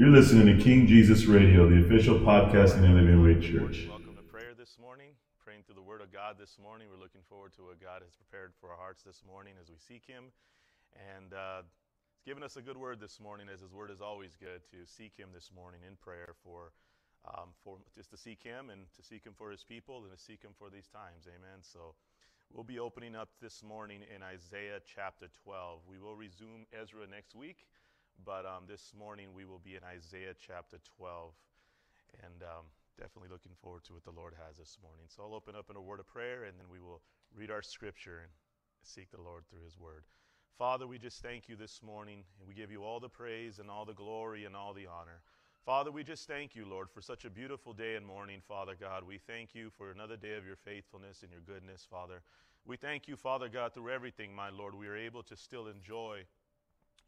You're listening to King Jesus Radio, the official podcasting of Living Way Church. Welcome to prayer this morning. Praying through the Word of God this morning. We're looking forward to what God has prepared for our hearts this morning as we seek Him. And uh, He's given us a good word this morning, as His Word is always good, to seek Him this morning in prayer for, um, for just to seek Him and to seek Him for His people and to seek Him for these times. Amen. So we'll be opening up this morning in Isaiah chapter 12. We will resume Ezra next week. But um, this morning we will be in Isaiah chapter 12. And um, definitely looking forward to what the Lord has this morning. So I'll open up in a word of prayer and then we will read our scripture and seek the Lord through his word. Father, we just thank you this morning and we give you all the praise and all the glory and all the honor. Father, we just thank you, Lord, for such a beautiful day and morning, Father God. We thank you for another day of your faithfulness and your goodness, Father. We thank you, Father God, through everything, my Lord. We are able to still enjoy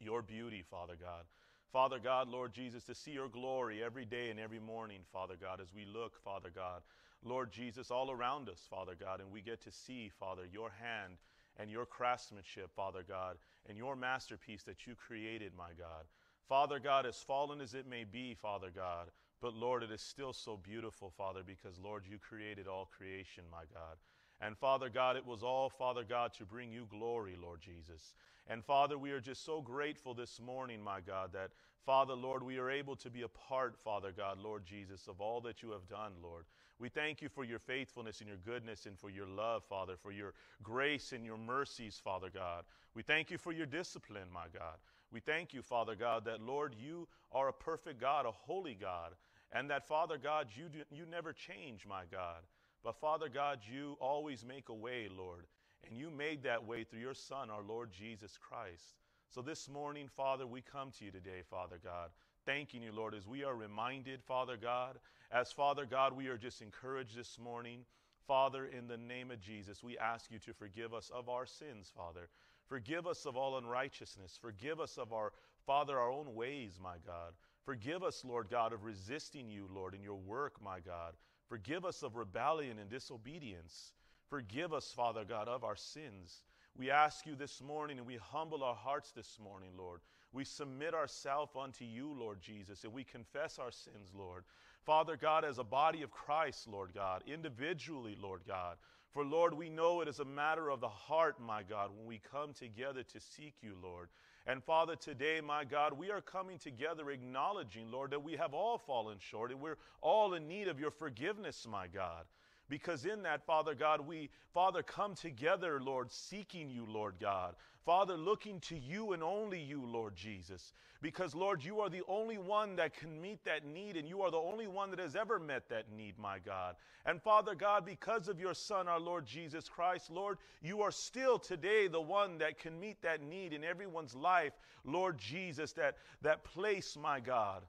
your beauty, Father God. Father God, Lord Jesus, to see your glory every day and every morning, Father God, as we look, Father God, Lord Jesus, all around us, Father God, and we get to see, Father, your hand and your craftsmanship, Father God, and your masterpiece that you created, my God. Father God, as fallen as it may be, Father God, but Lord, it is still so beautiful, Father, because Lord, you created all creation, my God. And Father God, it was all, Father God, to bring you glory, Lord Jesus. And Father, we are just so grateful this morning, my God, that Father, Lord, we are able to be a part, Father God, Lord Jesus, of all that you have done, Lord. We thank you for your faithfulness and your goodness and for your love, Father, for your grace and your mercies, Father God. We thank you for your discipline, my God. We thank you, Father God, that, Lord, you are a perfect God, a holy God, and that, Father God, you, do, you never change, my God. But Father God, you always make a way, Lord. And you made that way through your Son, our Lord Jesus Christ. So this morning, Father, we come to you today, Father God, thanking you, Lord, as we are reminded, Father God, as Father God, we are just encouraged this morning. Father, in the name of Jesus, we ask you to forgive us of our sins, Father. Forgive us of all unrighteousness. Forgive us of our, Father, our own ways, my God. Forgive us, Lord God, of resisting you, Lord, in your work, my God. Forgive us of rebellion and disobedience. Forgive us, Father God, of our sins. We ask you this morning and we humble our hearts this morning, Lord. We submit ourselves unto you, Lord Jesus, and we confess our sins, Lord. Father God, as a body of Christ, Lord God, individually, Lord God. For Lord, we know it is a matter of the heart, my God, when we come together to seek you, Lord. And Father, today, my God, we are coming together acknowledging, Lord, that we have all fallen short and we're all in need of your forgiveness, my God. Because in that, Father God, we, Father, come together, Lord, seeking you, Lord God. Father, looking to you and only you, Lord Jesus. Because, Lord, you are the only one that can meet that need, and you are the only one that has ever met that need, my God. And, Father God, because of your Son, our Lord Jesus Christ, Lord, you are still today the one that can meet that need in everyone's life, Lord Jesus, that, that place, my God,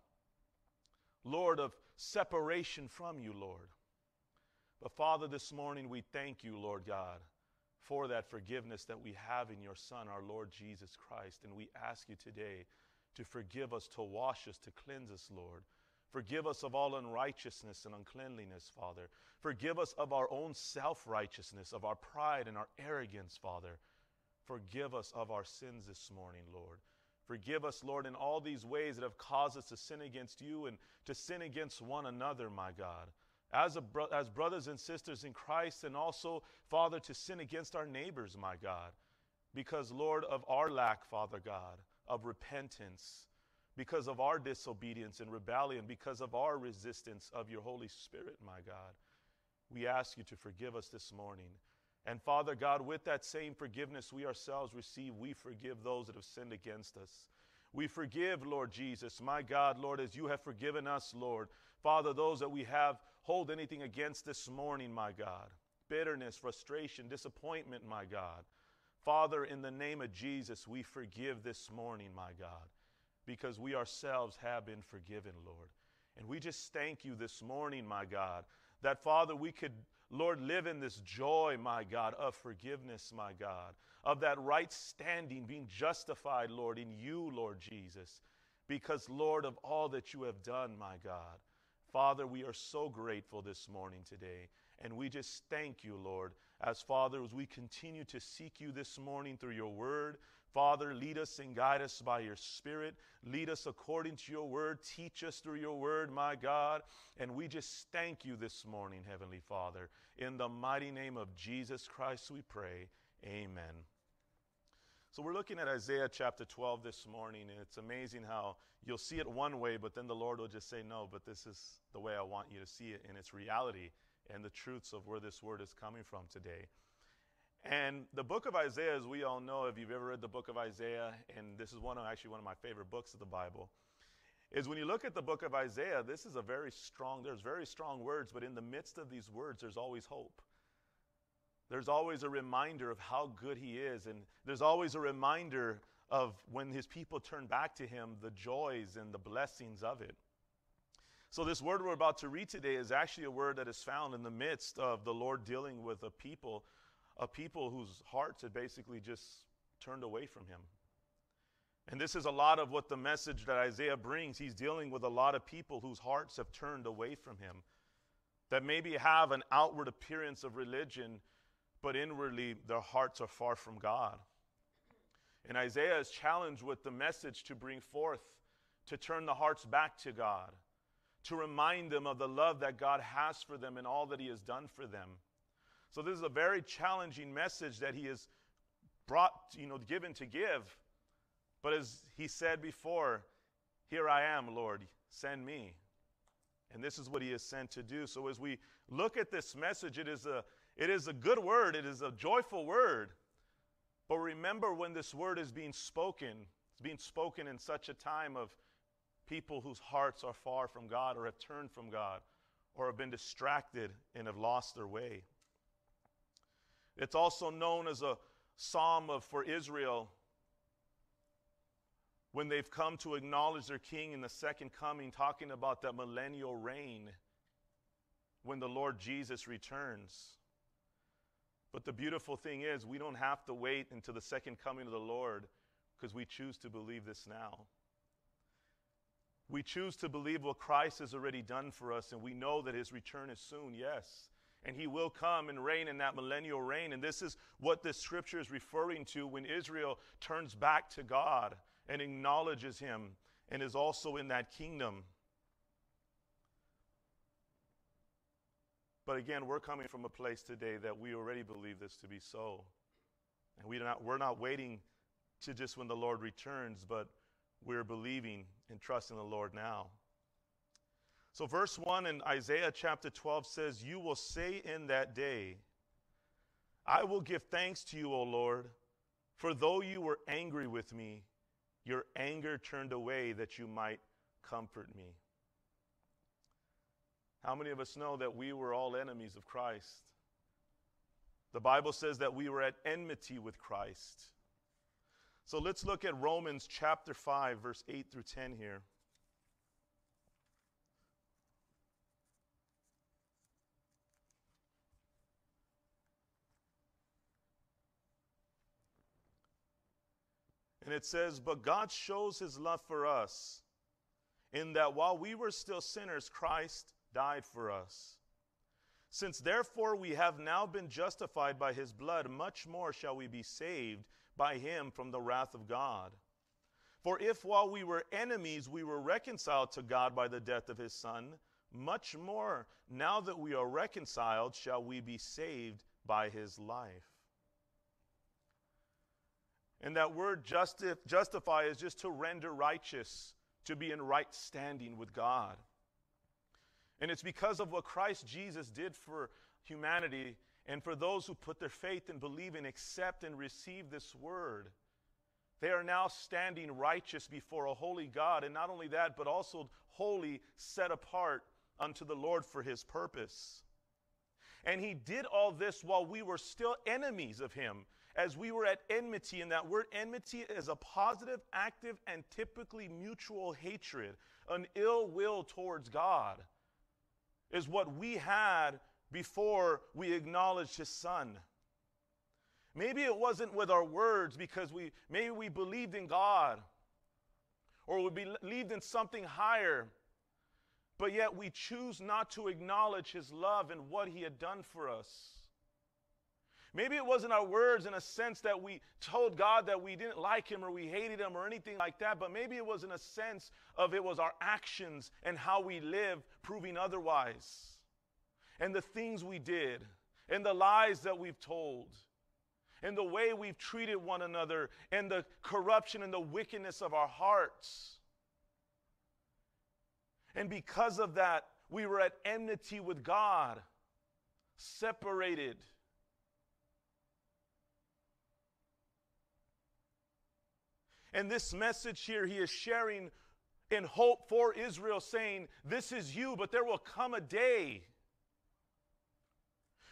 Lord, of separation from you, Lord. But Father, this morning we thank you, Lord God, for that forgiveness that we have in your Son, our Lord Jesus Christ. And we ask you today to forgive us, to wash us, to cleanse us, Lord. Forgive us of all unrighteousness and uncleanliness, Father. Forgive us of our own self righteousness, of our pride and our arrogance, Father. Forgive us of our sins this morning, Lord. Forgive us, Lord, in all these ways that have caused us to sin against you and to sin against one another, my God as, bro- as brothers and sisters in Christ, and also, Father, to sin against our neighbors, my God. Because, Lord, of our lack, Father God, of repentance, because of our disobedience and rebellion, because of our resistance of your Holy Spirit, my God, we ask you to forgive us this morning. And Father God, with that same forgiveness we ourselves receive, we forgive those that have sinned against us. We forgive, Lord Jesus, my God, Lord, as you have forgiven us, Lord. Father, those that we have hold anything against this morning, my God. Bitterness, frustration, disappointment, my God. Father, in the name of Jesus, we forgive this morning, my God, because we ourselves have been forgiven, Lord. And we just thank you this morning, my God, that Father, we could, Lord, live in this joy, my God, of forgiveness, my God, of that right standing, being justified, Lord, in you, Lord Jesus, because, Lord, of all that you have done, my God. Father, we are so grateful this morning today. And we just thank you, Lord, as Father, as we continue to seek you this morning through your word. Father, lead us and guide us by your Spirit. Lead us according to your word. Teach us through your word, my God. And we just thank you this morning, Heavenly Father. In the mighty name of Jesus Christ, we pray. Amen. So we're looking at Isaiah chapter 12 this morning, and it's amazing how you'll see it one way, but then the Lord will just say, No, but this is the way I want you to see it in its reality and the truths of where this word is coming from today. And the book of Isaiah, as we all know, if you've ever read the book of Isaiah, and this is one of actually one of my favorite books of the Bible, is when you look at the book of Isaiah, this is a very strong, there's very strong words, but in the midst of these words, there's always hope. There's always a reminder of how good he is, and there's always a reminder of when his people turn back to him, the joys and the blessings of it. So, this word we're about to read today is actually a word that is found in the midst of the Lord dealing with a people a people whose hearts had basically just turned away from him. And this is a lot of what the message that Isaiah brings. He's dealing with a lot of people whose hearts have turned away from him, that maybe have an outward appearance of religion, but inwardly their hearts are far from God. And Isaiah is challenged with the message to bring forth, to turn the hearts back to God, to remind them of the love that God has for them and all that He has done for them. So this is a very challenging message that he is brought, you know, given to give. But as he said before, here I am, Lord, send me. And this is what he is sent to do. So as we look at this message, it is a it is a good word, it is a joyful word. But remember when this word is being spoken, it's being spoken in such a time of people whose hearts are far from God or have turned from God or have been distracted and have lost their way. It's also known as a psalm of, for Israel when they've come to acknowledge their king in the second coming, talking about that millennial reign when the Lord Jesus returns. But the beautiful thing is, we don't have to wait until the second coming of the Lord because we choose to believe this now. We choose to believe what Christ has already done for us, and we know that his return is soon, yes and he will come and reign in that millennial reign. And this is what this scripture is referring to when Israel turns back to God and acknowledges him and is also in that kingdom. But again, we're coming from a place today that we already believe this to be so. And we not, we're not waiting to just when the Lord returns, but we're believing and trusting the Lord now. So, verse 1 in Isaiah chapter 12 says, You will say in that day, I will give thanks to you, O Lord, for though you were angry with me, your anger turned away that you might comfort me. How many of us know that we were all enemies of Christ? The Bible says that we were at enmity with Christ. So let's look at Romans chapter 5, verse 8 through 10 here. And it says, But God shows his love for us in that while we were still sinners, Christ died for us. Since therefore we have now been justified by his blood, much more shall we be saved by him from the wrath of God. For if while we were enemies we were reconciled to God by the death of his Son, much more, now that we are reconciled, shall we be saved by his life. And that word justi- justify is just to render righteous, to be in right standing with God. And it's because of what Christ Jesus did for humanity and for those who put their faith and believe and accept and receive this word. They are now standing righteous before a holy God. And not only that, but also holy, set apart unto the Lord for his purpose. And he did all this while we were still enemies of him as we were at enmity, and that word enmity is a positive, active, and typically mutual hatred, an ill will towards God, is what we had before we acknowledged His Son. Maybe it wasn't with our words because we maybe we believed in God or we believed in something higher, but yet we choose not to acknowledge His love and what He had done for us. Maybe it wasn't our words in a sense that we told God that we didn't like Him or we hated Him or anything like that, but maybe it was in a sense of it was our actions and how we live proving otherwise. And the things we did, and the lies that we've told, and the way we've treated one another, and the corruption and the wickedness of our hearts. And because of that, we were at enmity with God, separated. And this message here, he is sharing in hope for Israel, saying, This is you, but there will come a day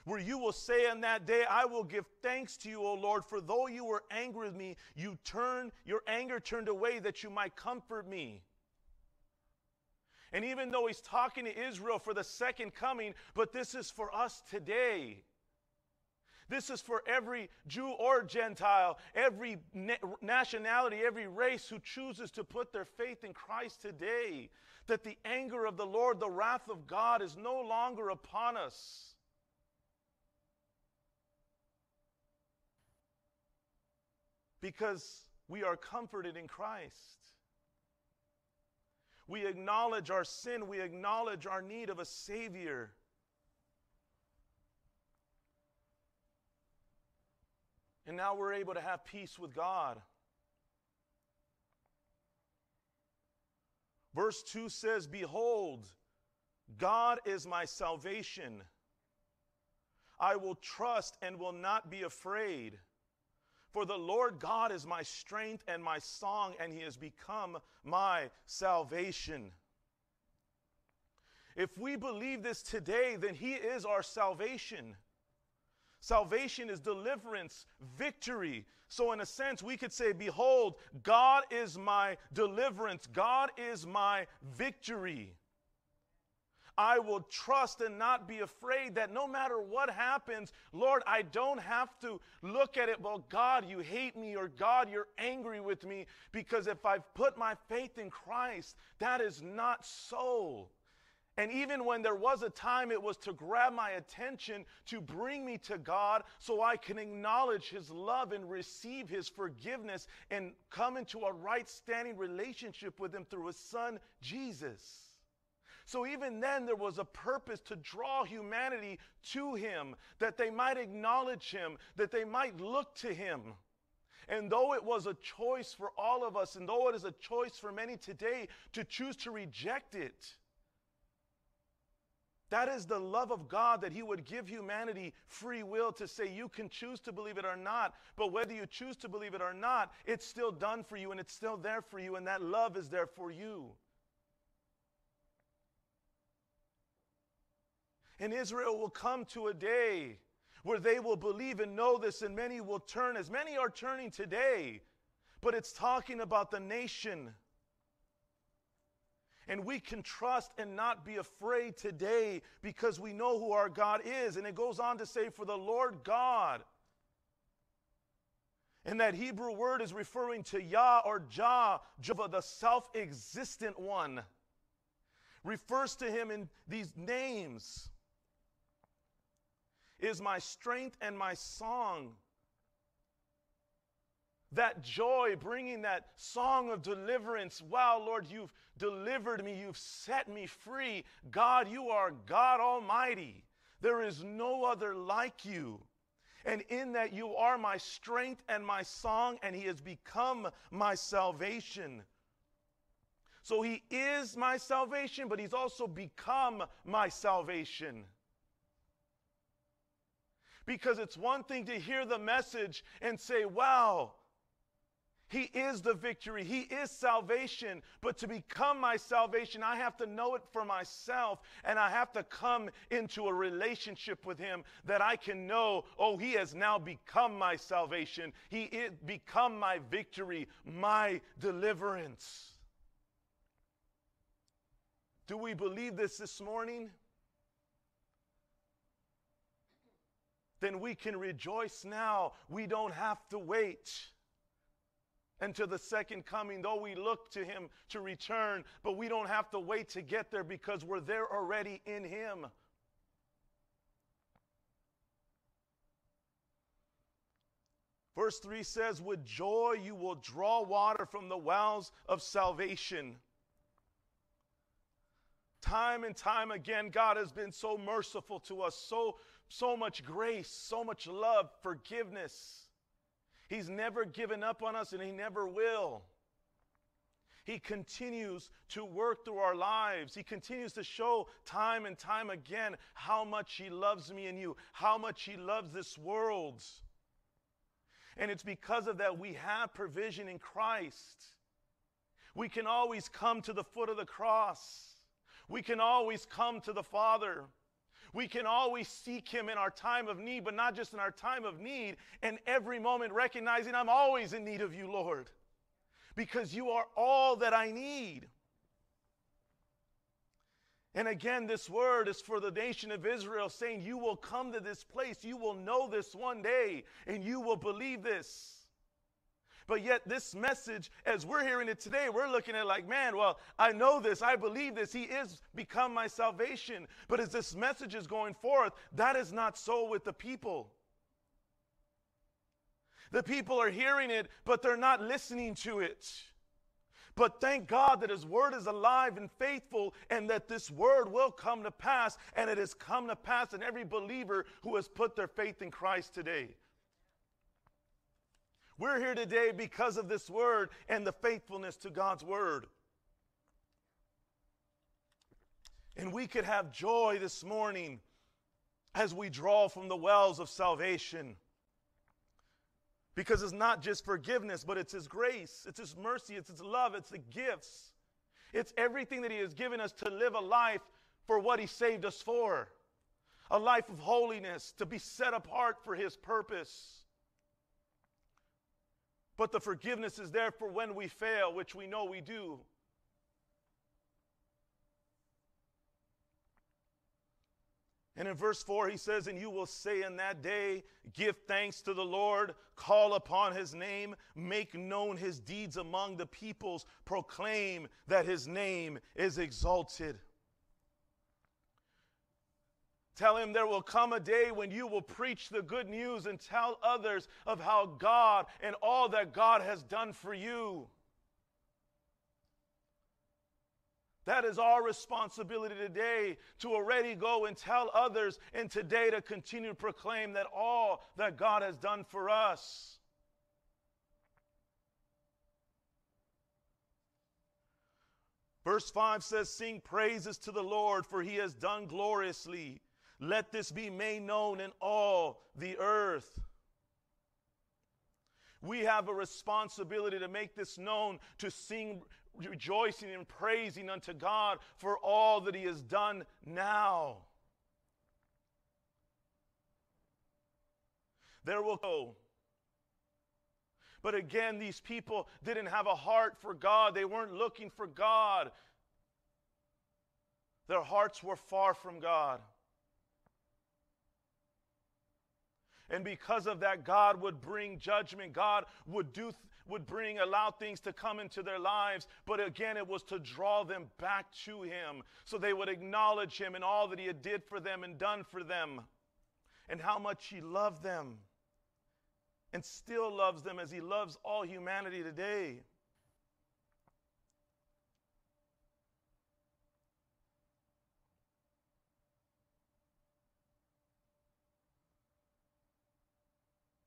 where you will say on that day, I will give thanks to you, O Lord, for though you were angry with me, you turned, your anger turned away that you might comfort me. And even though he's talking to Israel for the second coming, but this is for us today. This is for every Jew or Gentile, every na- nationality, every race who chooses to put their faith in Christ today. That the anger of the Lord, the wrath of God, is no longer upon us. Because we are comforted in Christ. We acknowledge our sin, we acknowledge our need of a Savior. And now we're able to have peace with God. Verse 2 says, Behold, God is my salvation. I will trust and will not be afraid. For the Lord God is my strength and my song, and he has become my salvation. If we believe this today, then he is our salvation. Salvation is deliverance, victory. So, in a sense, we could say, Behold, God is my deliverance, God is my victory. I will trust and not be afraid that no matter what happens, Lord, I don't have to look at it, well, God, you hate me, or God, you're angry with me, because if I've put my faith in Christ, that is not so. And even when there was a time, it was to grab my attention to bring me to God so I can acknowledge His love and receive His forgiveness and come into a right standing relationship with Him through His Son, Jesus. So even then, there was a purpose to draw humanity to Him, that they might acknowledge Him, that they might look to Him. And though it was a choice for all of us, and though it is a choice for many today to choose to reject it, that is the love of God that He would give humanity free will to say, you can choose to believe it or not. But whether you choose to believe it or not, it's still done for you and it's still there for you, and that love is there for you. And Israel will come to a day where they will believe and know this, and many will turn, as many are turning today. But it's talking about the nation and we can trust and not be afraid today because we know who our God is. And it goes on to say, For the Lord God. And that Hebrew word is referring to Yah or Jah, Jehovah, the self existent one. Refers to him in these names. Is my strength and my song that joy, bringing that song of deliverance. Wow, Lord, you've delivered me, you've set me free. God, you are God Almighty. There is no other like you. And in that, you are my strength and my song, and He has become my salvation. So He is my salvation, but He's also become my salvation. Because it's one thing to hear the message and say, wow, he is the victory. He is salvation. But to become my salvation, I have to know it for myself and I have to come into a relationship with Him that I can know, oh, He has now become my salvation. He is become my victory, my deliverance. Do we believe this this morning? Then we can rejoice now. We don't have to wait until the second coming, though we look to him to return, but we don't have to wait to get there because we're there already in him. Verse 3 says, With joy you will draw water from the wells of salvation. Time and time again, God has been so merciful to us, so, so much grace, so much love, forgiveness. He's never given up on us and He never will. He continues to work through our lives. He continues to show time and time again how much He loves me and you, how much He loves this world. And it's because of that we have provision in Christ. We can always come to the foot of the cross. We can always come to the Father. We can always seek Him in our time of need, but not just in our time of need, and every moment recognizing I'm always in need of you, Lord, because you are all that I need. And again, this word is for the nation of Israel, saying, You will come to this place, you will know this one day, and you will believe this. But yet, this message, as we're hearing it today, we're looking at like, man, well, I know this, I believe this, He is become my salvation. But as this message is going forth, that is not so with the people. The people are hearing it, but they're not listening to it. But thank God that His Word is alive and faithful, and that this Word will come to pass, and it has come to pass in every believer who has put their faith in Christ today. We're here today because of this Word and the faithfulness to God's Word. And we could have joy this morning as we draw from the wells of salvation. Because it's not just forgiveness, but it's His grace, it's His mercy, it's His love, it's the gifts. It's everything that He has given us to live a life for what He saved us for a life of holiness, to be set apart for His purpose. But the forgiveness is there for when we fail, which we know we do. And in verse 4, he says, And you will say in that day, Give thanks to the Lord, call upon his name, make known his deeds among the peoples, proclaim that his name is exalted. Tell him there will come a day when you will preach the good news and tell others of how God and all that God has done for you. That is our responsibility today to already go and tell others, and today to continue to proclaim that all that God has done for us. Verse 5 says, Sing praises to the Lord, for he has done gloriously. Let this be made known in all the earth. We have a responsibility to make this known, to sing rejoicing and praising unto God for all that He has done now. There will go. But again, these people didn't have a heart for God. They weren't looking for God. Their hearts were far from God. And because of that, God would bring judgment. God would do would bring, allow things to come into their lives. But again, it was to draw them back to Him so they would acknowledge Him and all that He had did for them and done for them and how much He loved them and still loves them as He loves all humanity today.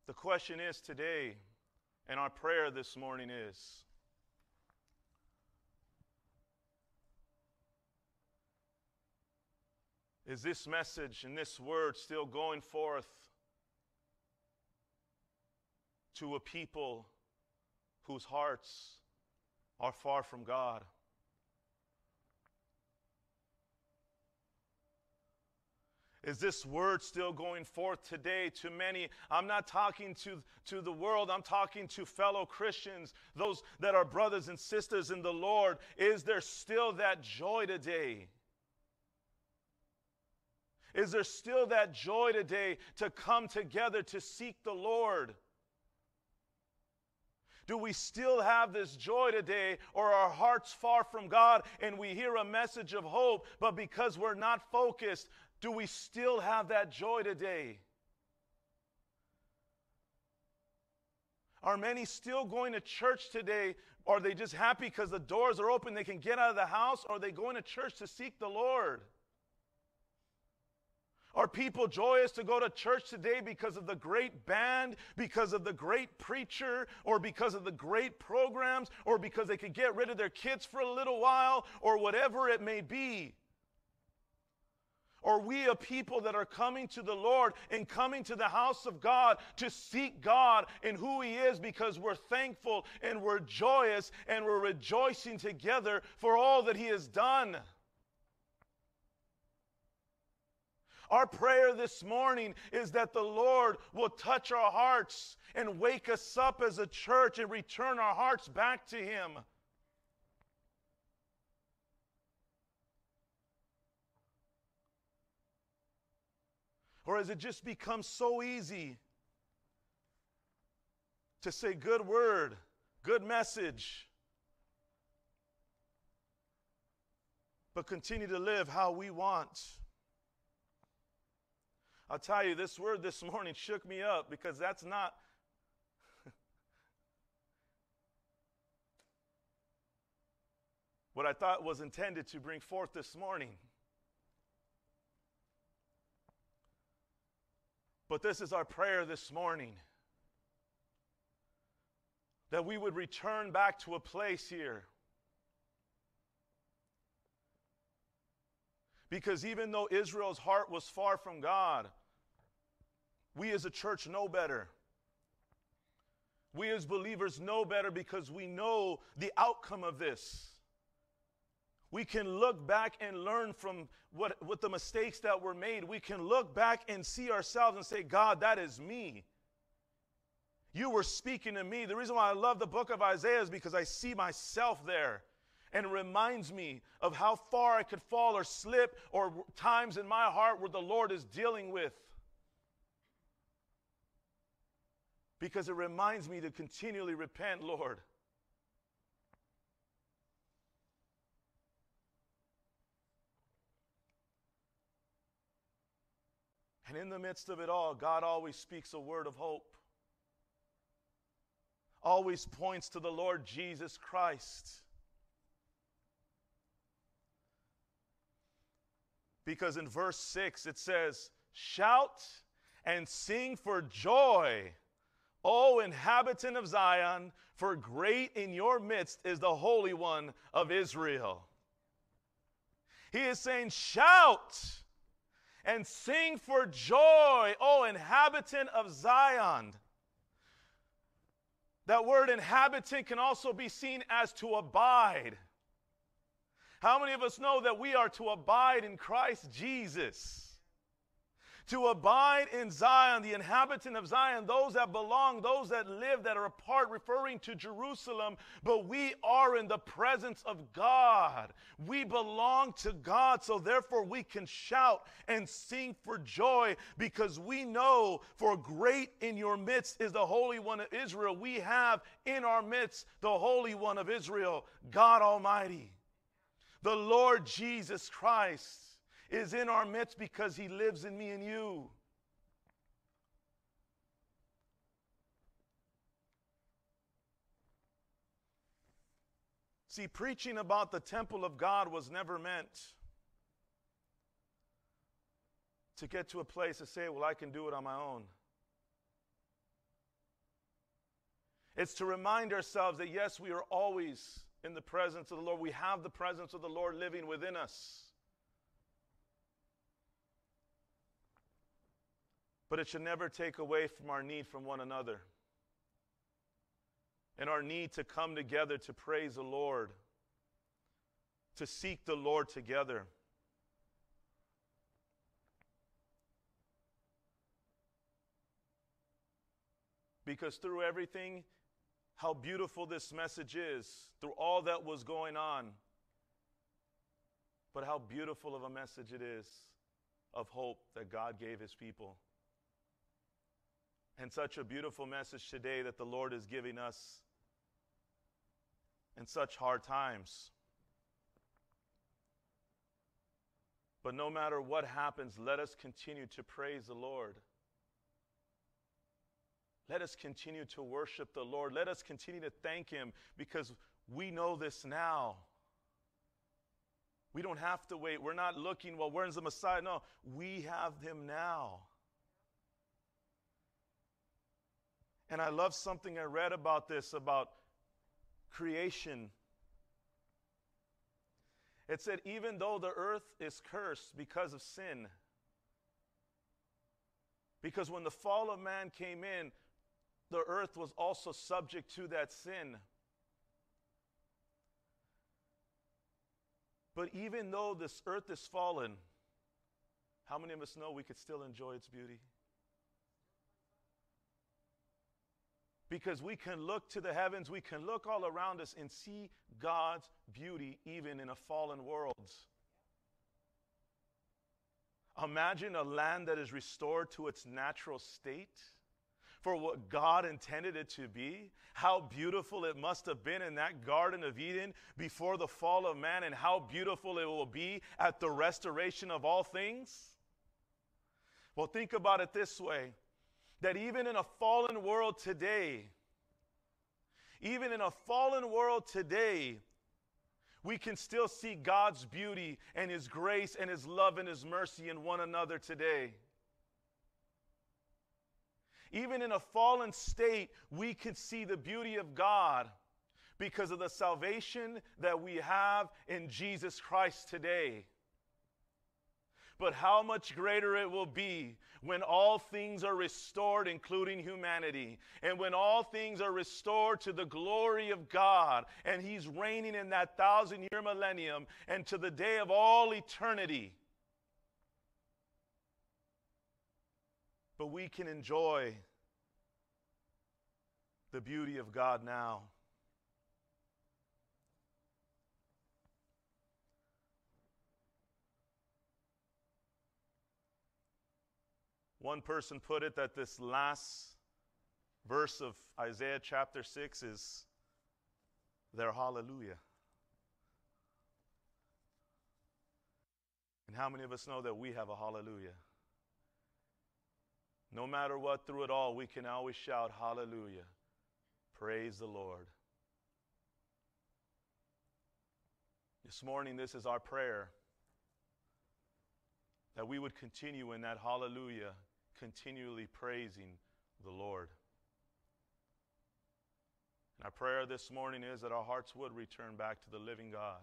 The question is today, and our prayer this morning is Is this message and this word still going forth to a people whose hearts are far from God? Is this word still going forth today to many? I'm not talking to, to the world, I'm talking to fellow Christians, those that are brothers and sisters in the Lord. Is there still that joy today? Is there still that joy today to come together to seek the Lord? Do we still have this joy today, or are our hearts far from God and we hear a message of hope, but because we're not focused, do we still have that joy today? Are many still going to church today? Are they just happy because the doors are open, they can get out of the house? Or are they going to church to seek the Lord? Are people joyous to go to church today because of the great band, because of the great preacher, or because of the great programs, or because they could get rid of their kids for a little while, or whatever it may be? Are we a people that are coming to the Lord and coming to the house of God to seek God and who He is because we're thankful and we're joyous and we're rejoicing together for all that He has done? Our prayer this morning is that the Lord will touch our hearts and wake us up as a church and return our hearts back to Him. Or has it just become so easy to say good word, good message, but continue to live how we want? I'll tell you, this word this morning shook me up because that's not. what I thought was intended to bring forth this morning. But this is our prayer this morning that we would return back to a place here. Because even though Israel's heart was far from God, we as a church know better. We as believers know better because we know the outcome of this. We can look back and learn from what, what the mistakes that were made. We can look back and see ourselves and say, God, that is me. You were speaking to me. The reason why I love the book of Isaiah is because I see myself there and it reminds me of how far I could fall or slip or times in my heart where the Lord is dealing with. Because it reminds me to continually repent, Lord. And in the midst of it all, God always speaks a word of hope, always points to the Lord Jesus Christ. Because in verse 6 it says, Shout and sing for joy, O inhabitant of Zion, for great in your midst is the Holy One of Israel. He is saying, Shout and sing for joy, O inhabitant of Zion. That word inhabitant can also be seen as to abide. How many of us know that we are to abide in Christ Jesus? To abide in Zion, the inhabitant of Zion, those that belong, those that live, that are apart, referring to Jerusalem, but we are in the presence of God. We belong to God, so therefore we can shout and sing for joy because we know for great in your midst is the Holy One of Israel. We have in our midst the Holy One of Israel, God Almighty. The Lord Jesus Christ is in our midst because he lives in me and you. See, preaching about the temple of God was never meant to get to a place to say, well, I can do it on my own. It's to remind ourselves that, yes, we are always in the presence of the Lord. We have the presence of the Lord living within us. But it should never take away from our need from one another and our need to come together to praise the Lord, to seek the Lord together. Because through everything how beautiful this message is through all that was going on. But how beautiful of a message it is of hope that God gave his people. And such a beautiful message today that the Lord is giving us in such hard times. But no matter what happens, let us continue to praise the Lord. Let us continue to worship the Lord. Let us continue to thank Him because we know this now. We don't have to wait. We're not looking, well, where's the Messiah? No, we have Him now. And I love something I read about this, about creation. It said, even though the earth is cursed because of sin, because when the fall of man came in, the earth was also subject to that sin. But even though this earth is fallen, how many of us know we could still enjoy its beauty? Because we can look to the heavens, we can look all around us and see God's beauty even in a fallen world. Imagine a land that is restored to its natural state for what God intended it to be. How beautiful it must have been in that Garden of Eden before the fall of man, and how beautiful it will be at the restoration of all things. Well, think about it this way that even in a fallen world today, even in a fallen world today, we can still see God's beauty and His grace and His love and His mercy in one another today. Even in a fallen state, we can see the beauty of God because of the salvation that we have in Jesus Christ today but how much greater it will be when all things are restored, including humanity, and when all things are restored to the glory of God, and He's reigning in that thousand year millennium and to the day of all eternity. But we can enjoy the beauty of God now. One person put it that this last verse of Isaiah chapter 6 is their hallelujah. And how many of us know that we have a hallelujah? No matter what, through it all, we can always shout hallelujah. Praise the Lord. This morning, this is our prayer that we would continue in that hallelujah continually praising the Lord. And our prayer this morning is that our hearts would return back to the living God.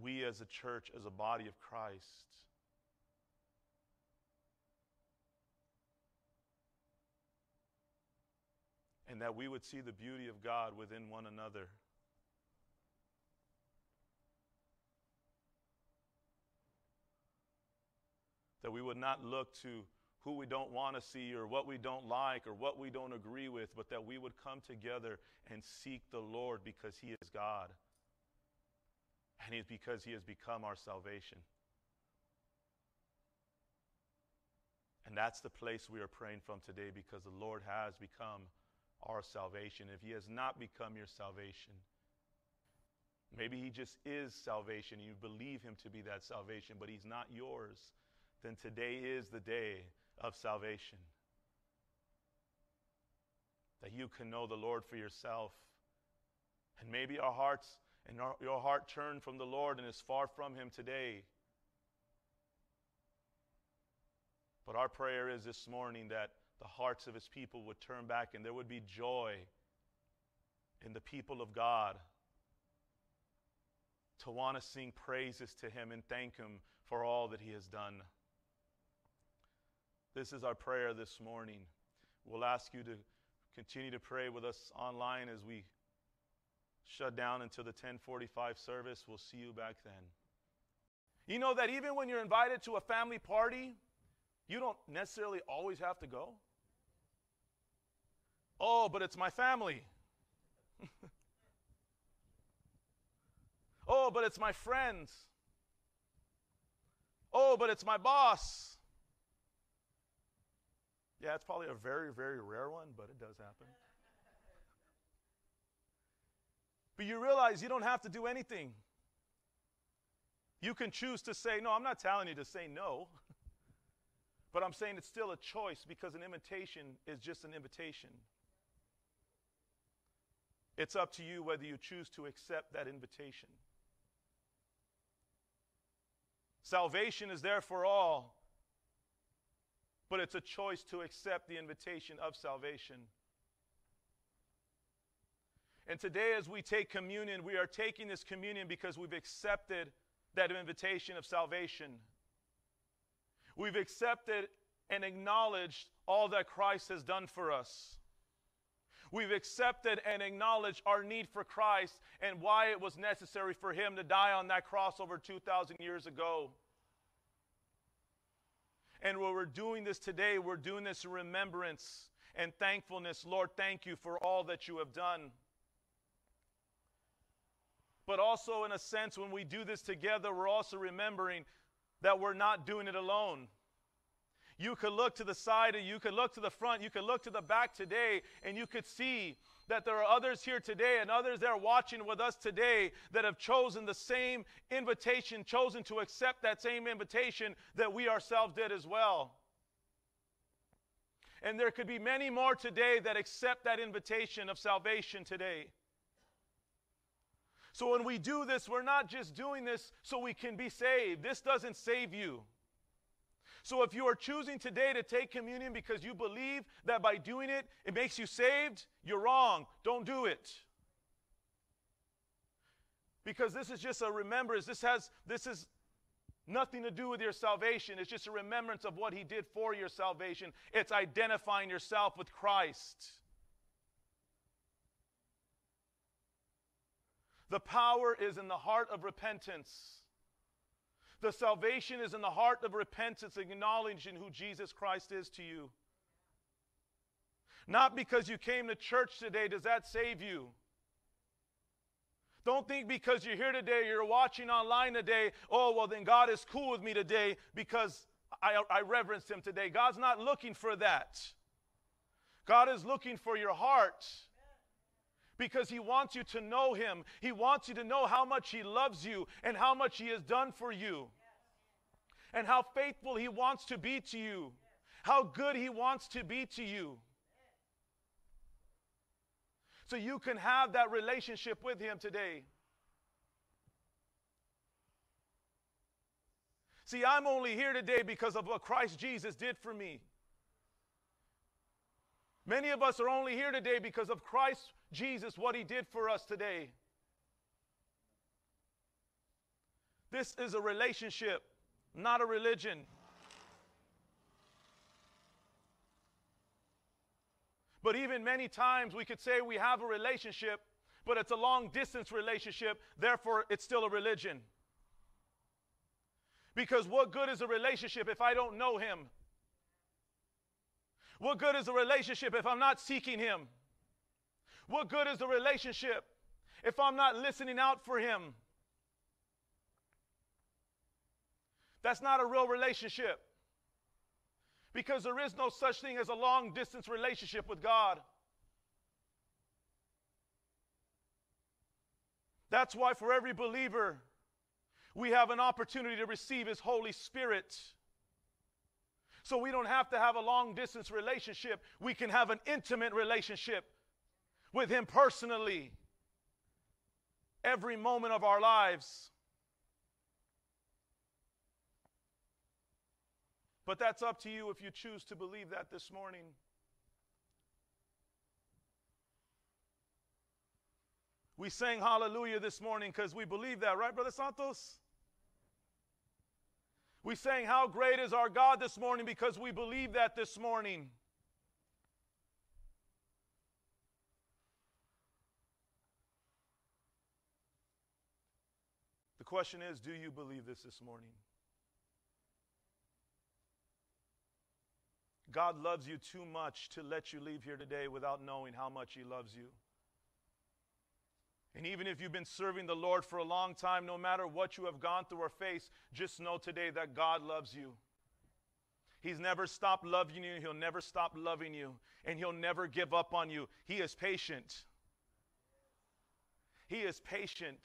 We as a church, as a body of Christ, and that we would see the beauty of God within one another. That we would not look to who we don't want to see or what we don't like or what we don't agree with, but that we would come together and seek the Lord because He is God. And it's because He has become our salvation. And that's the place we are praying from today because the Lord has become our salvation. If He has not become your salvation, maybe He just is salvation you believe Him to be that salvation, but He's not yours then today is the day of salvation. That you can know the Lord for yourself. And maybe our hearts and our, your heart turned from the Lord and is far from Him today. But our prayer is this morning that the hearts of His people would turn back and there would be joy in the people of God to want to sing praises to Him and thank Him for all that He has done. This is our prayer this morning. We'll ask you to continue to pray with us online as we shut down until the 1045 service. We'll see you back then. You know that even when you're invited to a family party, you don't necessarily always have to go. Oh, but it's my family. oh, but it's my friends. Oh, but it's my boss. Yeah, it's probably a very, very rare one, but it does happen. But you realize you don't have to do anything. You can choose to say, No, I'm not telling you to say no. But I'm saying it's still a choice because an invitation is just an invitation. It's up to you whether you choose to accept that invitation. Salvation is there for all, but it's a choice to accept the invitation of salvation. And today, as we take communion, we are taking this communion because we've accepted that invitation of salvation. We've accepted and acknowledged all that Christ has done for us. We've accepted and acknowledged our need for Christ and why it was necessary for him to die on that cross over 2,000 years ago. And when we're doing this today, we're doing this in remembrance and thankfulness. Lord, thank you for all that you have done. But also, in a sense, when we do this together, we're also remembering that we're not doing it alone. You could look to the side, and you could look to the front, you could look to the back today, and you could see that there are others here today and others that are watching with us today that have chosen the same invitation, chosen to accept that same invitation that we ourselves did as well. And there could be many more today that accept that invitation of salvation today. So when we do this, we're not just doing this so we can be saved. This doesn't save you. So if you are choosing today to take communion because you believe that by doing it, it makes you saved, you're wrong. Don't do it. Because this is just a remembrance. This has this is nothing to do with your salvation. It's just a remembrance of what he did for your salvation. It's identifying yourself with Christ. The power is in the heart of repentance. The salvation is in the heart of repentance, acknowledging who Jesus Christ is to you. Not because you came to church today does that save you. Don't think because you're here today, you're watching online today, oh, well, then God is cool with me today because I, I Him today. God's not looking for that. God is looking for your heart because He wants you to know Him. He wants you to know how much He loves you and how much He has done for you, and how faithful He wants to be to you, how good He wants to be to you. So you can have that relationship with Him today. See, I'm only here today because of what Christ Jesus did for me. Many of us are only here today because of Christ Jesus, what he did for us today. This is a relationship, not a religion. But even many times we could say we have a relationship, but it's a long distance relationship, therefore it's still a religion. Because what good is a relationship if I don't know him? What good is a relationship if I'm not seeking him? What good is a relationship if I'm not listening out for him? That's not a real relationship. Because there is no such thing as a long distance relationship with God. That's why, for every believer, we have an opportunity to receive His Holy Spirit. So we don't have to have a long distance relationship. We can have an intimate relationship with Him personally every moment of our lives. But that's up to you if you choose to believe that this morning. We sang hallelujah this morning because we believe that, right, Brother Santos? We sang how great is our God this morning because we believe that this morning. Question is do you believe this this morning? God loves you too much to let you leave here today without knowing how much He loves you. And even if you've been serving the Lord for a long time, no matter what you have gone through or faced, just know today that God loves you. He's never stopped loving you. He'll never stop loving you. And He'll never give up on you. He is patient. He is patient.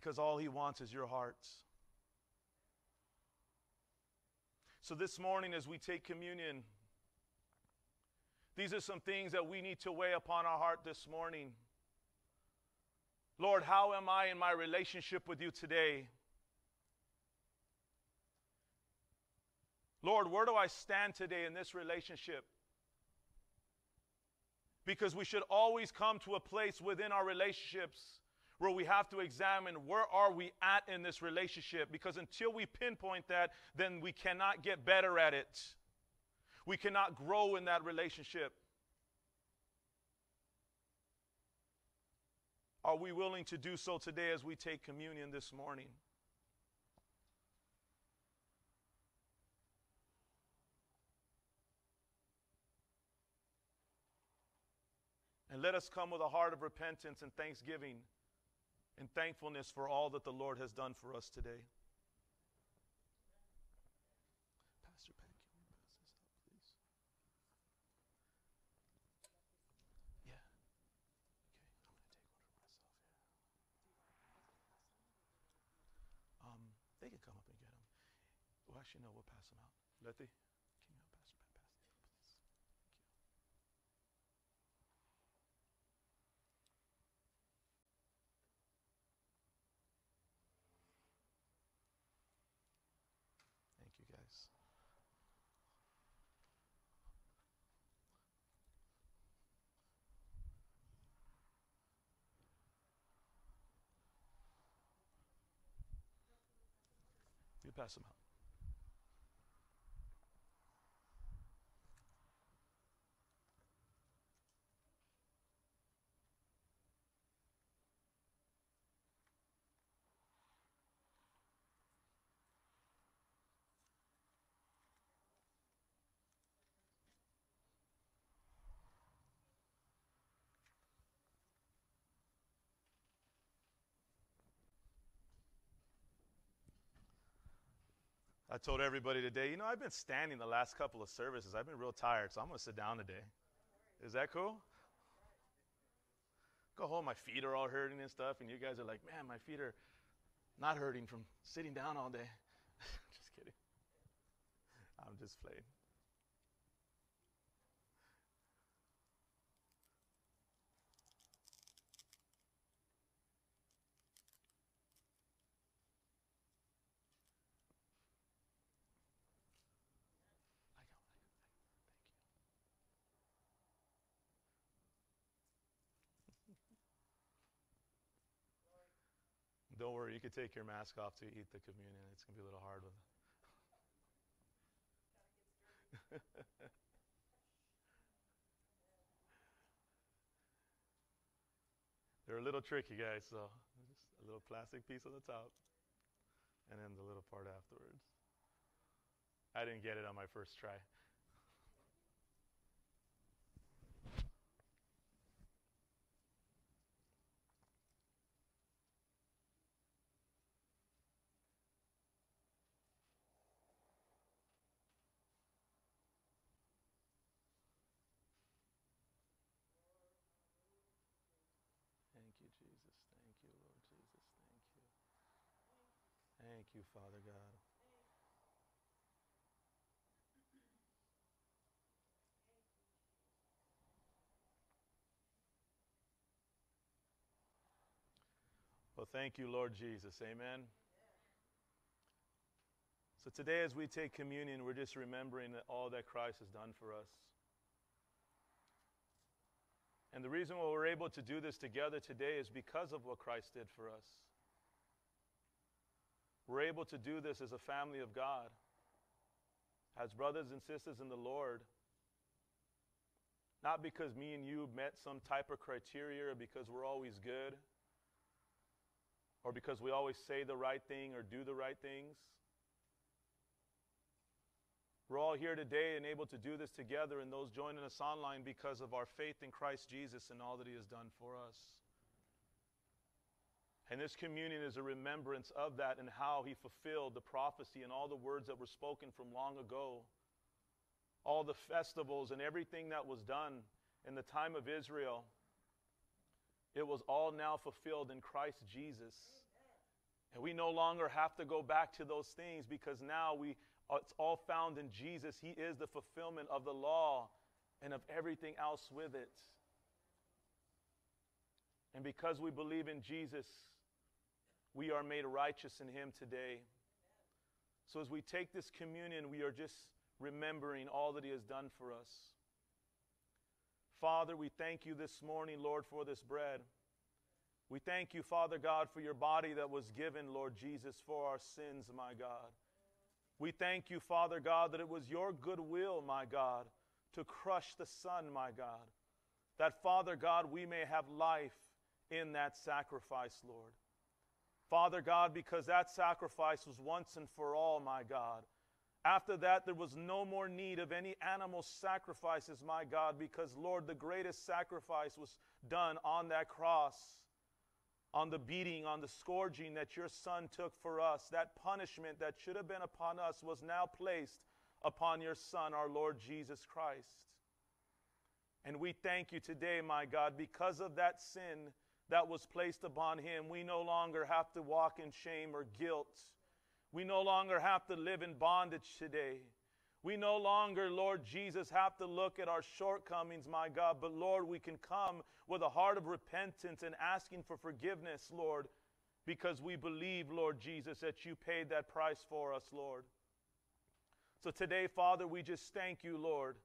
Because all He wants is your hearts. So, this morning, as we take communion, these are some things that we need to weigh upon our heart this morning. Lord, how am I in my relationship with you today? Lord, where do I stand today in this relationship? Because we should always come to a place within our relationships where we have to examine where are we at in this relationship because until we pinpoint that then we cannot get better at it. We cannot grow in that relationship. Are we willing to do so today as we take communion this morning? And let us come with a heart of repentance and thanksgiving and thankfulness for all that the Lord has done for us today. Pastor Pat, can you pass this out, please? Yeah. Okay, I'm going to take one for myself here. Um, they can come up and get them. Well, actually, no, we'll pass them out. Letty, can you help Pastor Pat pass these out, please? Thank you. Thank you, guys. You pass them out. I told everybody today, you know, I've been standing the last couple of services. I've been real tired, so I'm going to sit down today. Is that cool? Go home, my feet are all hurting and stuff, and you guys are like, man, my feet are not hurting from sitting down all day. just kidding. I'm just playing. I got one. I got, I Thank you. Don't worry, you can take your mask off to eat the communion. It's going to be a little hard with They're a little tricky, guys, so just a little plastic piece on the top and then the little part afterwards. I didn't get it on my first try. Thank you, Jesus. Thank you, Lord Jesus. Thank you. Thank you, Father God. Well, thank you, Lord Jesus. Amen. So today, as we take communion, we're just remembering that all that Christ has done for us. And the reason why we're able to do this together today is because of what Christ did for us. We're able to do this as a family of God, as brothers and sisters in the Lord. Not because me and you met some type of criteria or because we're always good or because we always say the right thing or do the right things. We're all here today and able to do this together, and those joining us online because of our faith in Christ Jesus and all that He has done for us. And this communion is a remembrance of that and how He fulfilled the prophecy and all the words that were spoken from long ago. All the festivals and everything that was done in the time of Israel, it was all now fulfilled in Christ Jesus. And we no longer have to go back to those things because now we it's all found in Jesus. He is the fulfillment of the law and of everything else with it. And because we believe in Jesus, we are made righteous in Him today. So as we take this communion, we are just remembering all that He has done for us. Father, we thank you this morning, Lord, for this bread. We thank you, Father God, for your body that was given, Lord Jesus, for our sins, my God. We thank you, Father God, that it was your good will, my God, to crush the Son, my God. That, Father God, we may have life in that sacrifice, Lord. Father God, because that sacrifice was once and for all, my God. After that, there was no more need of any animal sacrifices, my God, because, Lord, the greatest sacrifice was done on that cross, on the beating, on the scourging that your Son took for us. That punishment that should have been upon us was now placed upon your Son, our Lord Jesus Christ. And we thank you today, my God, because of that sin that was placed upon him, we no longer have to walk in shame or guilt. We no longer have to live in bondage today. We no longer, Lord Jesus, have to look at our shortcomings, my God, but Lord, we can come with a heart of repentance and asking for forgiveness, Lord, because we believe, Lord Jesus, that you paid that price for us, Lord. So today, Father, we just thank you, Lord,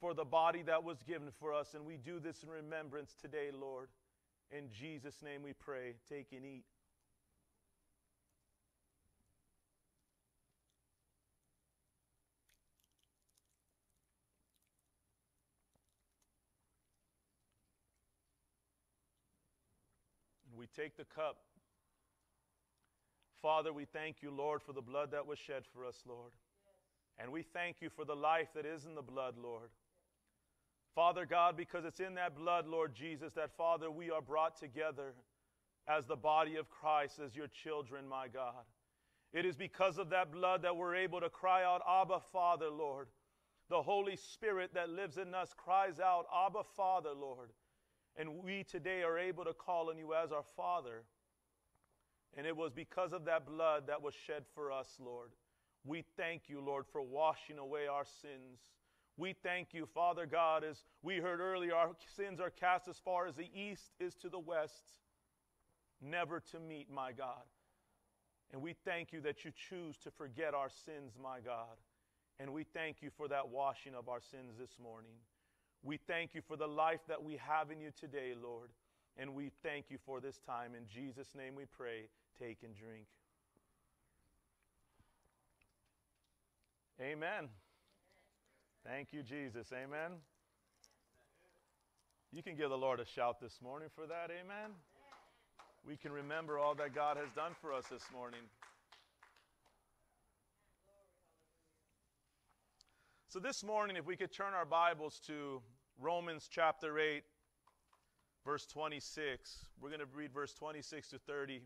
for the body that was given for us, and we do this in remembrance today, Lord. In Jesus' name we pray. Take and eat. And we take the cup. Father, we thank you, Lord, for the blood that was shed for us, Lord. And we thank you for the life that is in the blood, Lord. Father God, because it's in that blood, Lord Jesus, that Father, we are brought together as the body of Christ, as your children, my God. It is because of that blood that we're able to cry out, Abba, Father, Lord. The Holy Spirit that lives in us cries out, Abba, Father, Lord. And we today are able to call on you as our Father. And it was because of that blood that was shed for us, Lord. We thank you, Lord, for washing away our sins. We thank you, Father God, as we heard earlier, our sins are cast as far as the east is to the west, never to meet, my God. And we thank you that you choose to forget our sins, my God. And we thank you for that washing of our sins this morning. We thank you for the life that we have in you today, Lord. And we thank you for this time. In Jesus' name we pray. Take and drink. Amen. Thank you, Jesus. Amen. You can give the Lord a shout this morning for that. Amen. We can remember all that God has done for us this morning. So, this morning, if we could turn our Bibles to Romans chapter 8, verse 26, we're going to read verse 26 to 30.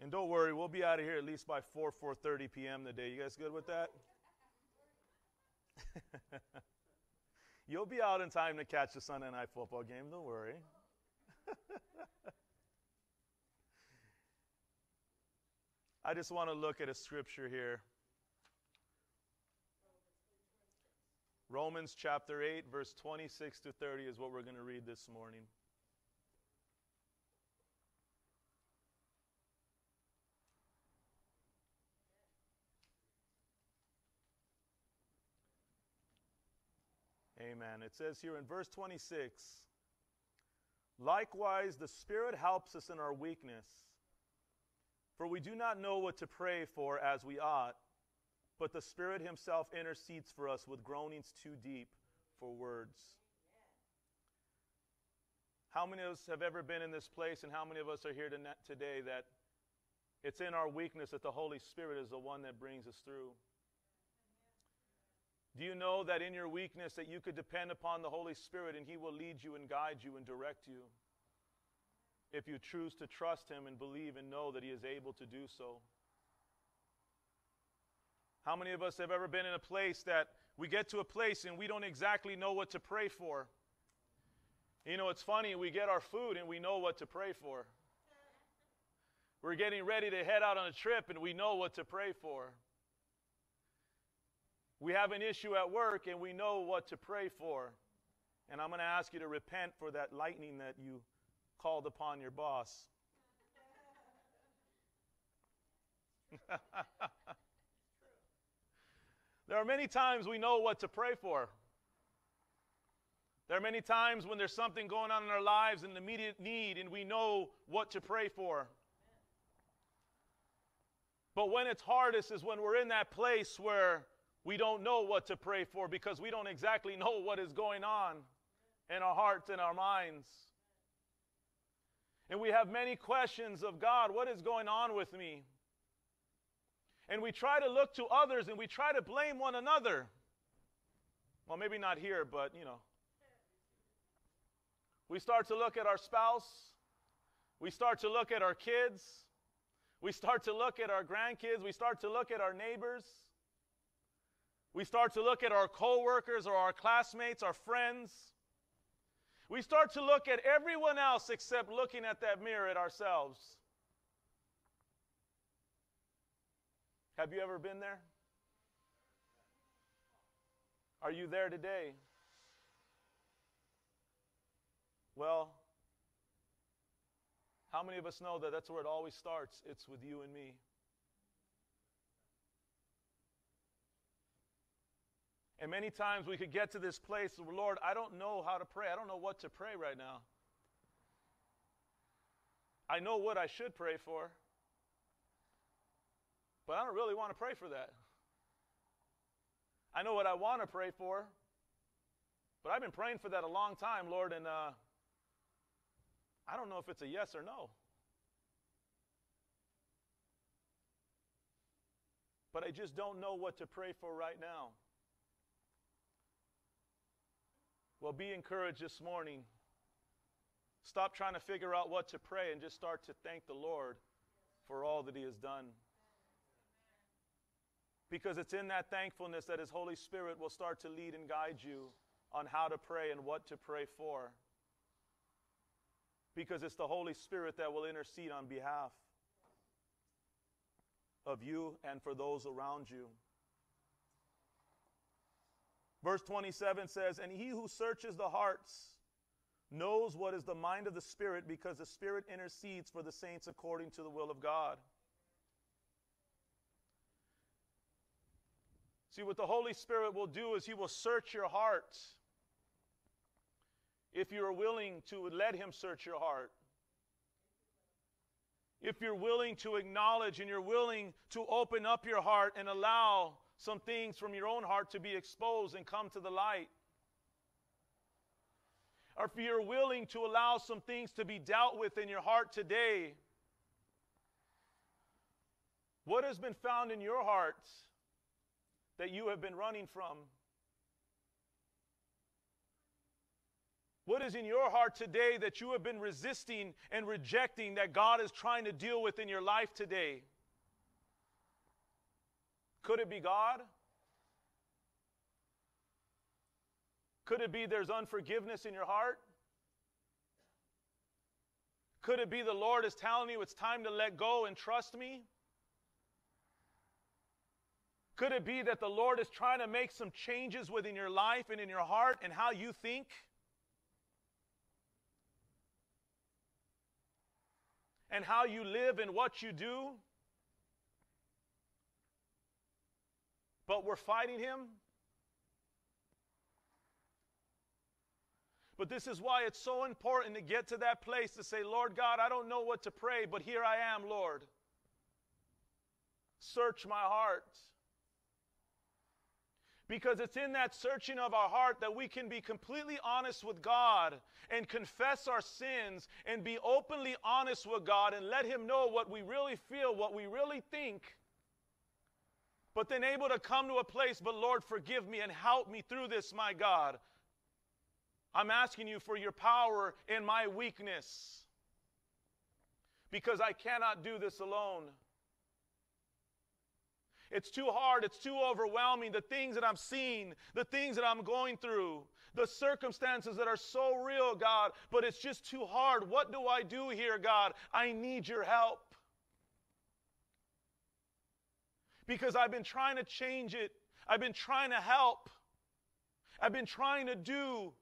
And don't worry, we'll be out of here at least by 4 4:30 p.m. today. You guys good with that? You'll be out in time to catch the Sunday night football game, don't worry. I just want to look at a scripture here. Romans chapter 8, verse 26 to 30 is what we're going to read this morning. Amen. It says here in verse 26 Likewise, the Spirit helps us in our weakness. For we do not know what to pray for as we ought, but the Spirit Himself intercedes for us with groanings too deep for words. How many of us have ever been in this place, and how many of us are here today that it's in our weakness that the Holy Spirit is the one that brings us through? Do you know that in your weakness that you could depend upon the Holy Spirit and he will lead you and guide you and direct you? If you choose to trust him and believe and know that he is able to do so. How many of us have ever been in a place that we get to a place and we don't exactly know what to pray for? You know, it's funny, we get our food and we know what to pray for. We're getting ready to head out on a trip and we know what to pray for. We have an issue at work and we know what to pray for. And I'm going to ask you to repent for that lightning that you called upon your boss. there are many times we know what to pray for. There are many times when there's something going on in our lives, an immediate need, and we know what to pray for. But when it's hardest is when we're in that place where we don't know what to pray for because we don't exactly know what is going on in our hearts and our minds. And we have many questions of God, what is going on with me? And we try to look to others and we try to blame one another. Well, maybe not here, but you know. We start to look at our spouse. We start to look at our kids. We start to look at our grandkids. We start to look at our neighbors. We start to look at our coworkers or our classmates, our friends. We start to look at everyone else except looking at that mirror at ourselves. Have you ever been there? Are you there today? Well, how many of us know that that's where it always starts? It's with you and me. And many times we could get to this place Lord, I don't know how to pray. I don't know what to pray right now. I know what I should pray for, but I don't really want to pray for that. I know what I want to pray for, but I've been praying for that a long time, Lord, and uh, I don't know if it's a yes or no. But I just don't know what to pray for right now. Well, be encouraged this morning. Stop trying to figure out what to pray and just start to thank the Lord for all that He has done. Because it's in that thankfulness that His Holy Spirit will start to lead and guide you on how to pray and what to pray for because it's the Holy Spirit that will intercede on behalf of you and for those around you. Verse 27 says, And he who searches the hearts knows what is the mind of the Spirit because the Spirit intercedes for the saints according to the will of God. See, what the Holy Spirit will do is he will search your heart if you're willing to let Him search your heart. If you're willing to acknowledge and you're willing to open up your heart and allow some things from your own heart to be exposed and come to the light. Or if you're willing to allow some things to be dealt with in your heart today. What has been found in your heart that you have been running from? What is in your heart today that you have been resisting and rejecting that God is trying to deal with in your life today? Could it be God? Could it be there's unforgiveness in your heart? Could it be the Lord is telling you it's time to let go and trust me? Could it be that the Lord is trying to make some changes within your life and in your heart and how you think? and how you live and what you do. But we're fighting him. But this is why it's so important to get to that place to say, Lord God, I don't know what to pray, but here I am, Lord. Search my heart. Because it's in that searching of our heart that we can be completely honest with God and confess our sins and be openly honest with God and let Him know what we really feel, what we really think. But then able to come to a place, but Lord, forgive me and help me through this, my God. I'm asking you for your power in my weakness because I cannot do this alone. It's too hard. It's too overwhelming. The things that I'm seeing, the things that I'm going through, the circumstances that are so real, God, but it's just too hard. What do I do here, God? I need your help. Because I've been trying to change it. I've been trying to help. I've been trying to do.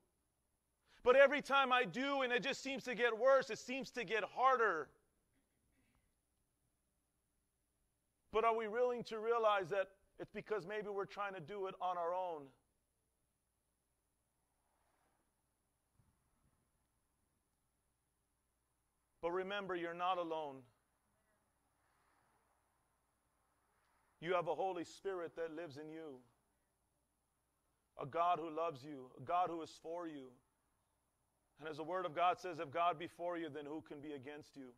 But every time I do, and it just seems to get worse, it seems to get harder. But are we willing to realize that it's because maybe we're trying to do it on our own? But remember, you're not alone. You have a Holy Spirit that lives in you, a God who loves you, a God who is for you. And as the Word of God says, if God be for you, then who can be against you?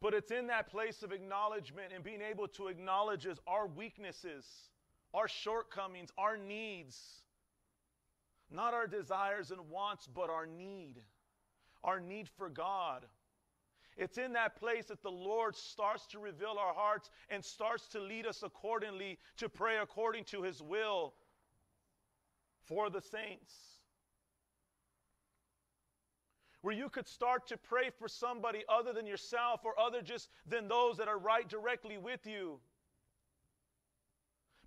But it's in that place of acknowledgement and being able to acknowledge our weaknesses, our shortcomings, our needs. Not our desires and wants, but our need. Our need for God. It's in that place that the Lord starts to reveal our hearts and starts to lead us accordingly to pray according to His will for the saints. Where you could start to pray for somebody other than yourself or other just than those that are right directly with you.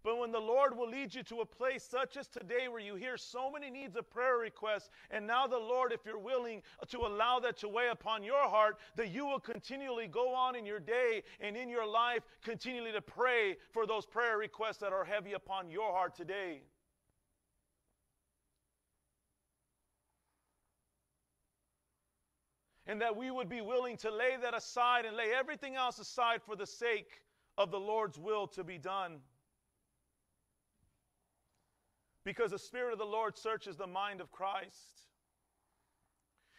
But when the Lord will lead you to a place such as today where you hear so many needs of prayer requests, and now the Lord, if you're willing to allow that to weigh upon your heart, that you will continually go on in your day and in your life, continually to pray for those prayer requests that are heavy upon your heart today. And that we would be willing to lay that aside and lay everything else aside for the sake of the Lord's will to be done. Because the Spirit of the Lord searches the mind of Christ.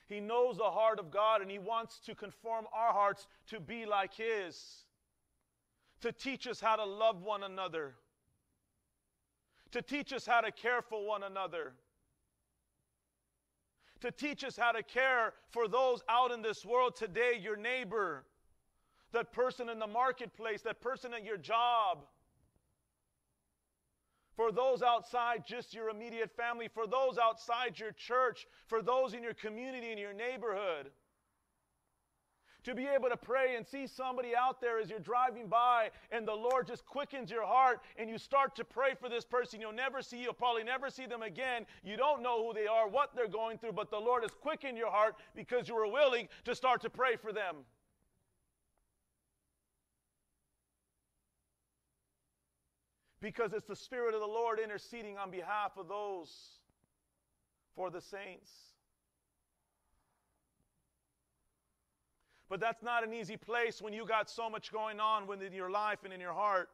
He knows the heart of God and He wants to conform our hearts to be like His, to teach us how to love one another, to teach us how to care for one another, to teach us how to care for those out in this world today, your neighbor, that person in the marketplace, that person at your job for those outside just your immediate family, for those outside your church, for those in your community, in your neighborhood. To be able to pray and see somebody out there as you're driving by and the Lord just quickens your heart and you start to pray for this person. You'll never see, you'll probably never see them again. You don't know who they are, what they're going through, but the Lord has quickened your heart because you were willing to start to pray for them. Because it's the Spirit of the Lord interceding on behalf of those for the saints. But that's not an easy place when you got so much going on within your life and in your heart.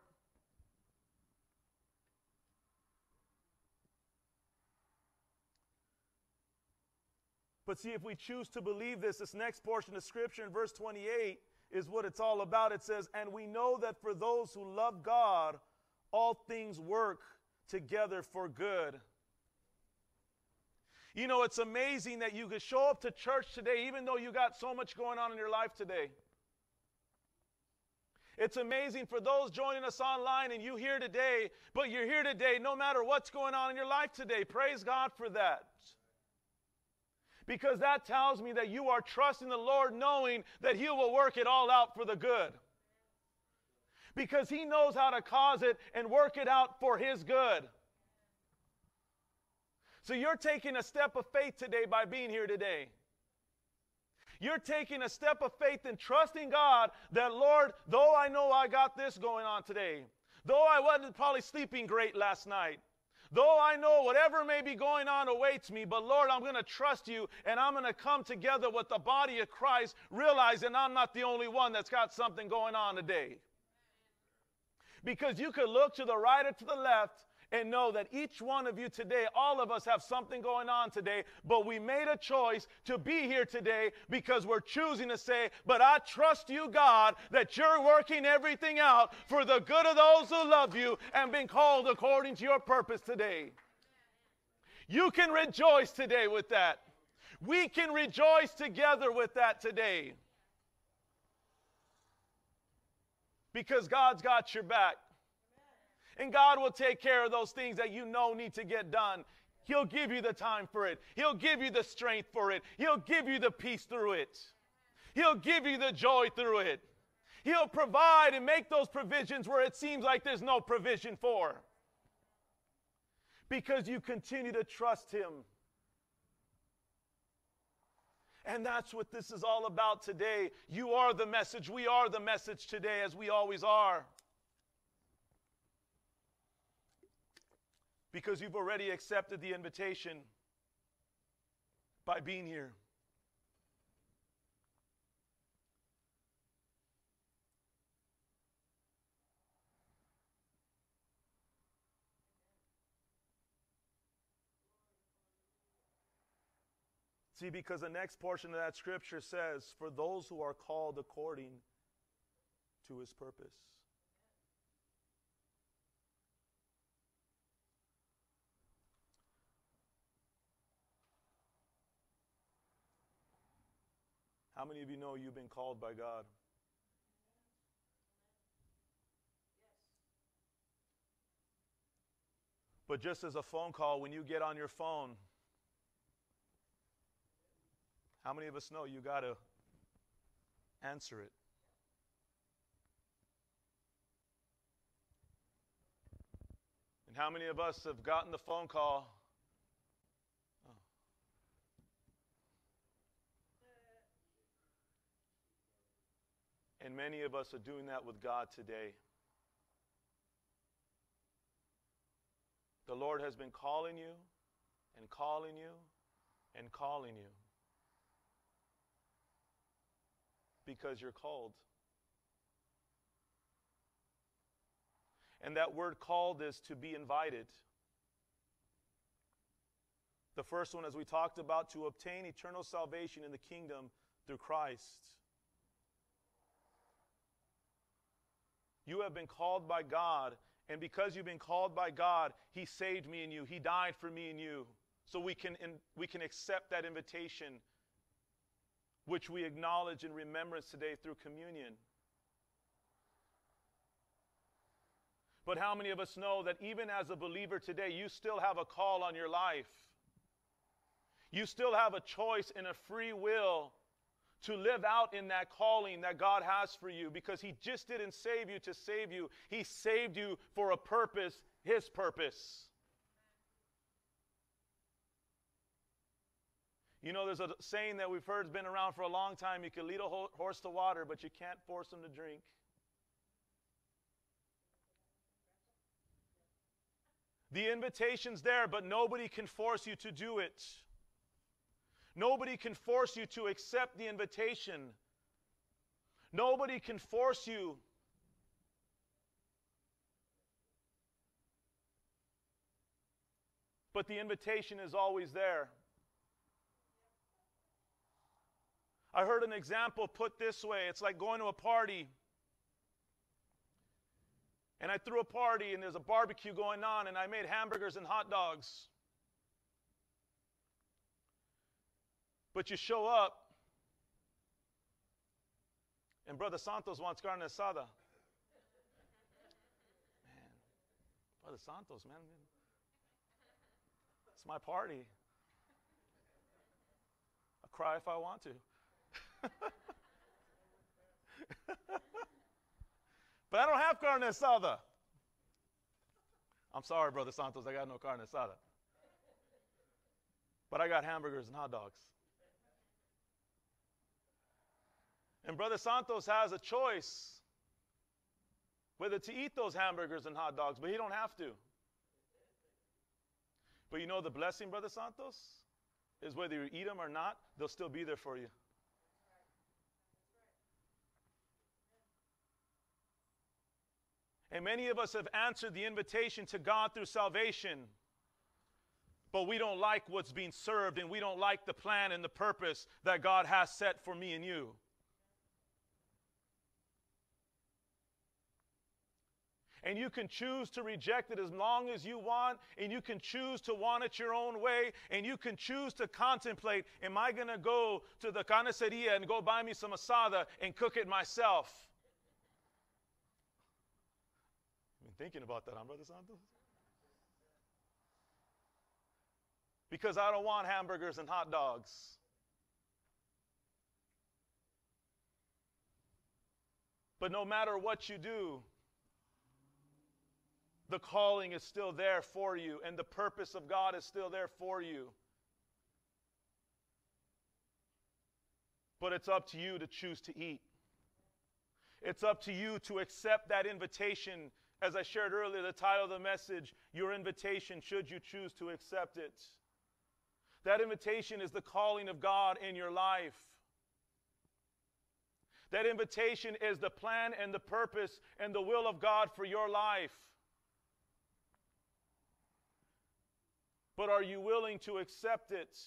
But see, if we choose to believe this, this next portion of Scripture in verse 28 is what it's all about. It says, And we know that for those who love God, all things work together for good. You know, it's amazing that you could show up to church today even though you got so much going on in your life today. It's amazing for those joining us online and you here today, but you're here today no matter what's going on in your life today. Praise God for that. Because that tells me that you are trusting the Lord knowing that He will work it all out for the good because He knows how to cause it and work it out for His good. So you're taking a step of faith today by being here today. You're taking a step of faith and trusting God that, Lord, though I know I got this going on today, though I wasn't probably sleeping great last night, though I know whatever may be going on awaits me, but Lord, I'm going to trust you and I'm going to come together with the body of Christ, realizing I'm not the only one that's got something going on today. Because you could look to the right or to the left and know that each one of you today, all of us have something going on today, but we made a choice to be here today because we're choosing to say, But I trust you, God, that you're working everything out for the good of those who love you and being called according to your purpose today. You can rejoice today with that. We can rejoice together with that today. Because God's got your back. And God will take care of those things that you know need to get done. He'll give you the time for it. He'll give you the strength for it. He'll give you the peace through it. He'll give you the joy through it. He'll provide and make those provisions where it seems like there's no provision for. Because you continue to trust Him. And that's what this is all about today. You are the message. We are the message today, as we always are. Because you've already accepted the invitation by being here. See, because the next portion of that scripture says, For those who are called according to his purpose. How many of you know you've been called by God? But just as a phone call, when you get on your phone, how many of us know you got to answer it? And how many of us have gotten the phone call? Oh. And many of us are doing that with God today. The Lord has been calling you and calling you and calling you. Because you're called. And that word called is to be invited. The first one, as we talked about, to obtain eternal salvation in the kingdom through Christ. You have been called by God, and because you've been called by God, He saved me and you. He died for me and you. So we can, in, we can accept that invitation which we acknowledge in remembrance today through communion. But how many of us know that even as a believer today, you still have a call on your life? You still have a choice and a free will to live out in that calling that God has for you because He just didn't save you to save you, He saved you for a purpose, His purpose. You know, there's a saying that we've heard has been around for a long time you can lead a horse to water, but you can't force him to drink. The invitation's there, but nobody can force you to do it. Nobody can force you to accept the invitation. Nobody can force you. But the invitation is always there. I heard an example put this way it's like going to a party. And I threw a party, and there's a barbecue going on, and I made hamburgers and hot dogs. But you show up, and Brother Santos wants carne asada. Man, Brother Santos, man, it's my party. I'll cry if I want to. but I don't have carne asada. I'm sorry, Brother Santos, I got no carne asada. But I got hamburgers and hot dogs. And Brother Santos has a choice whether to eat those hamburgers and hot dogs, but he don't have to. But you know the blessing, Brother Santos, is whether you eat them or not, they'll still be there for you. And many of us have answered the invitation to God through salvation. But we don't like what's being served and we don't like the plan and the purpose that God has set for me and you. And you can choose to reject it as long as you want, and you can choose to want it your own way, and you can choose to contemplate Am I going to go to the carniceria and go buy me some asada and cook it myself? Thinking about that, huh, Brother Santos? Because I don't want hamburgers and hot dogs. But no matter what you do, the calling is still there for you, and the purpose of God is still there for you. But it's up to you to choose to eat. It's up to you to accept that invitation. As I shared earlier, the title of the message, Your Invitation, should you choose to accept it. That invitation is the calling of God in your life. That invitation is the plan and the purpose and the will of God for your life. But are you willing to accept it?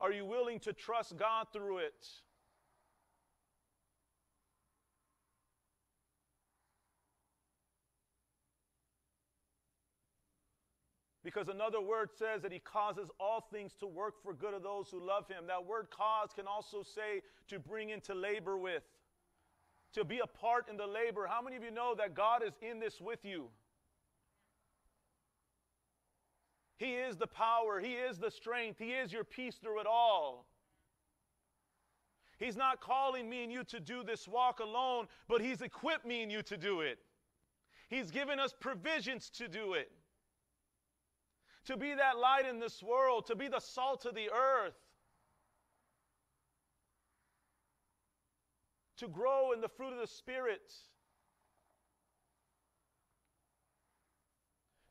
Are you willing to trust God through it? Because another word says that he causes all things to work for good of those who love him. That word cause can also say to bring into labor with, to be a part in the labor. How many of you know that God is in this with you? He is the power, He is the strength, He is your peace through it all. He's not calling me and you to do this walk alone, but He's equipped me and you to do it. He's given us provisions to do it to be that light in this world, to be the salt of the earth, to grow in the fruit of the Spirit,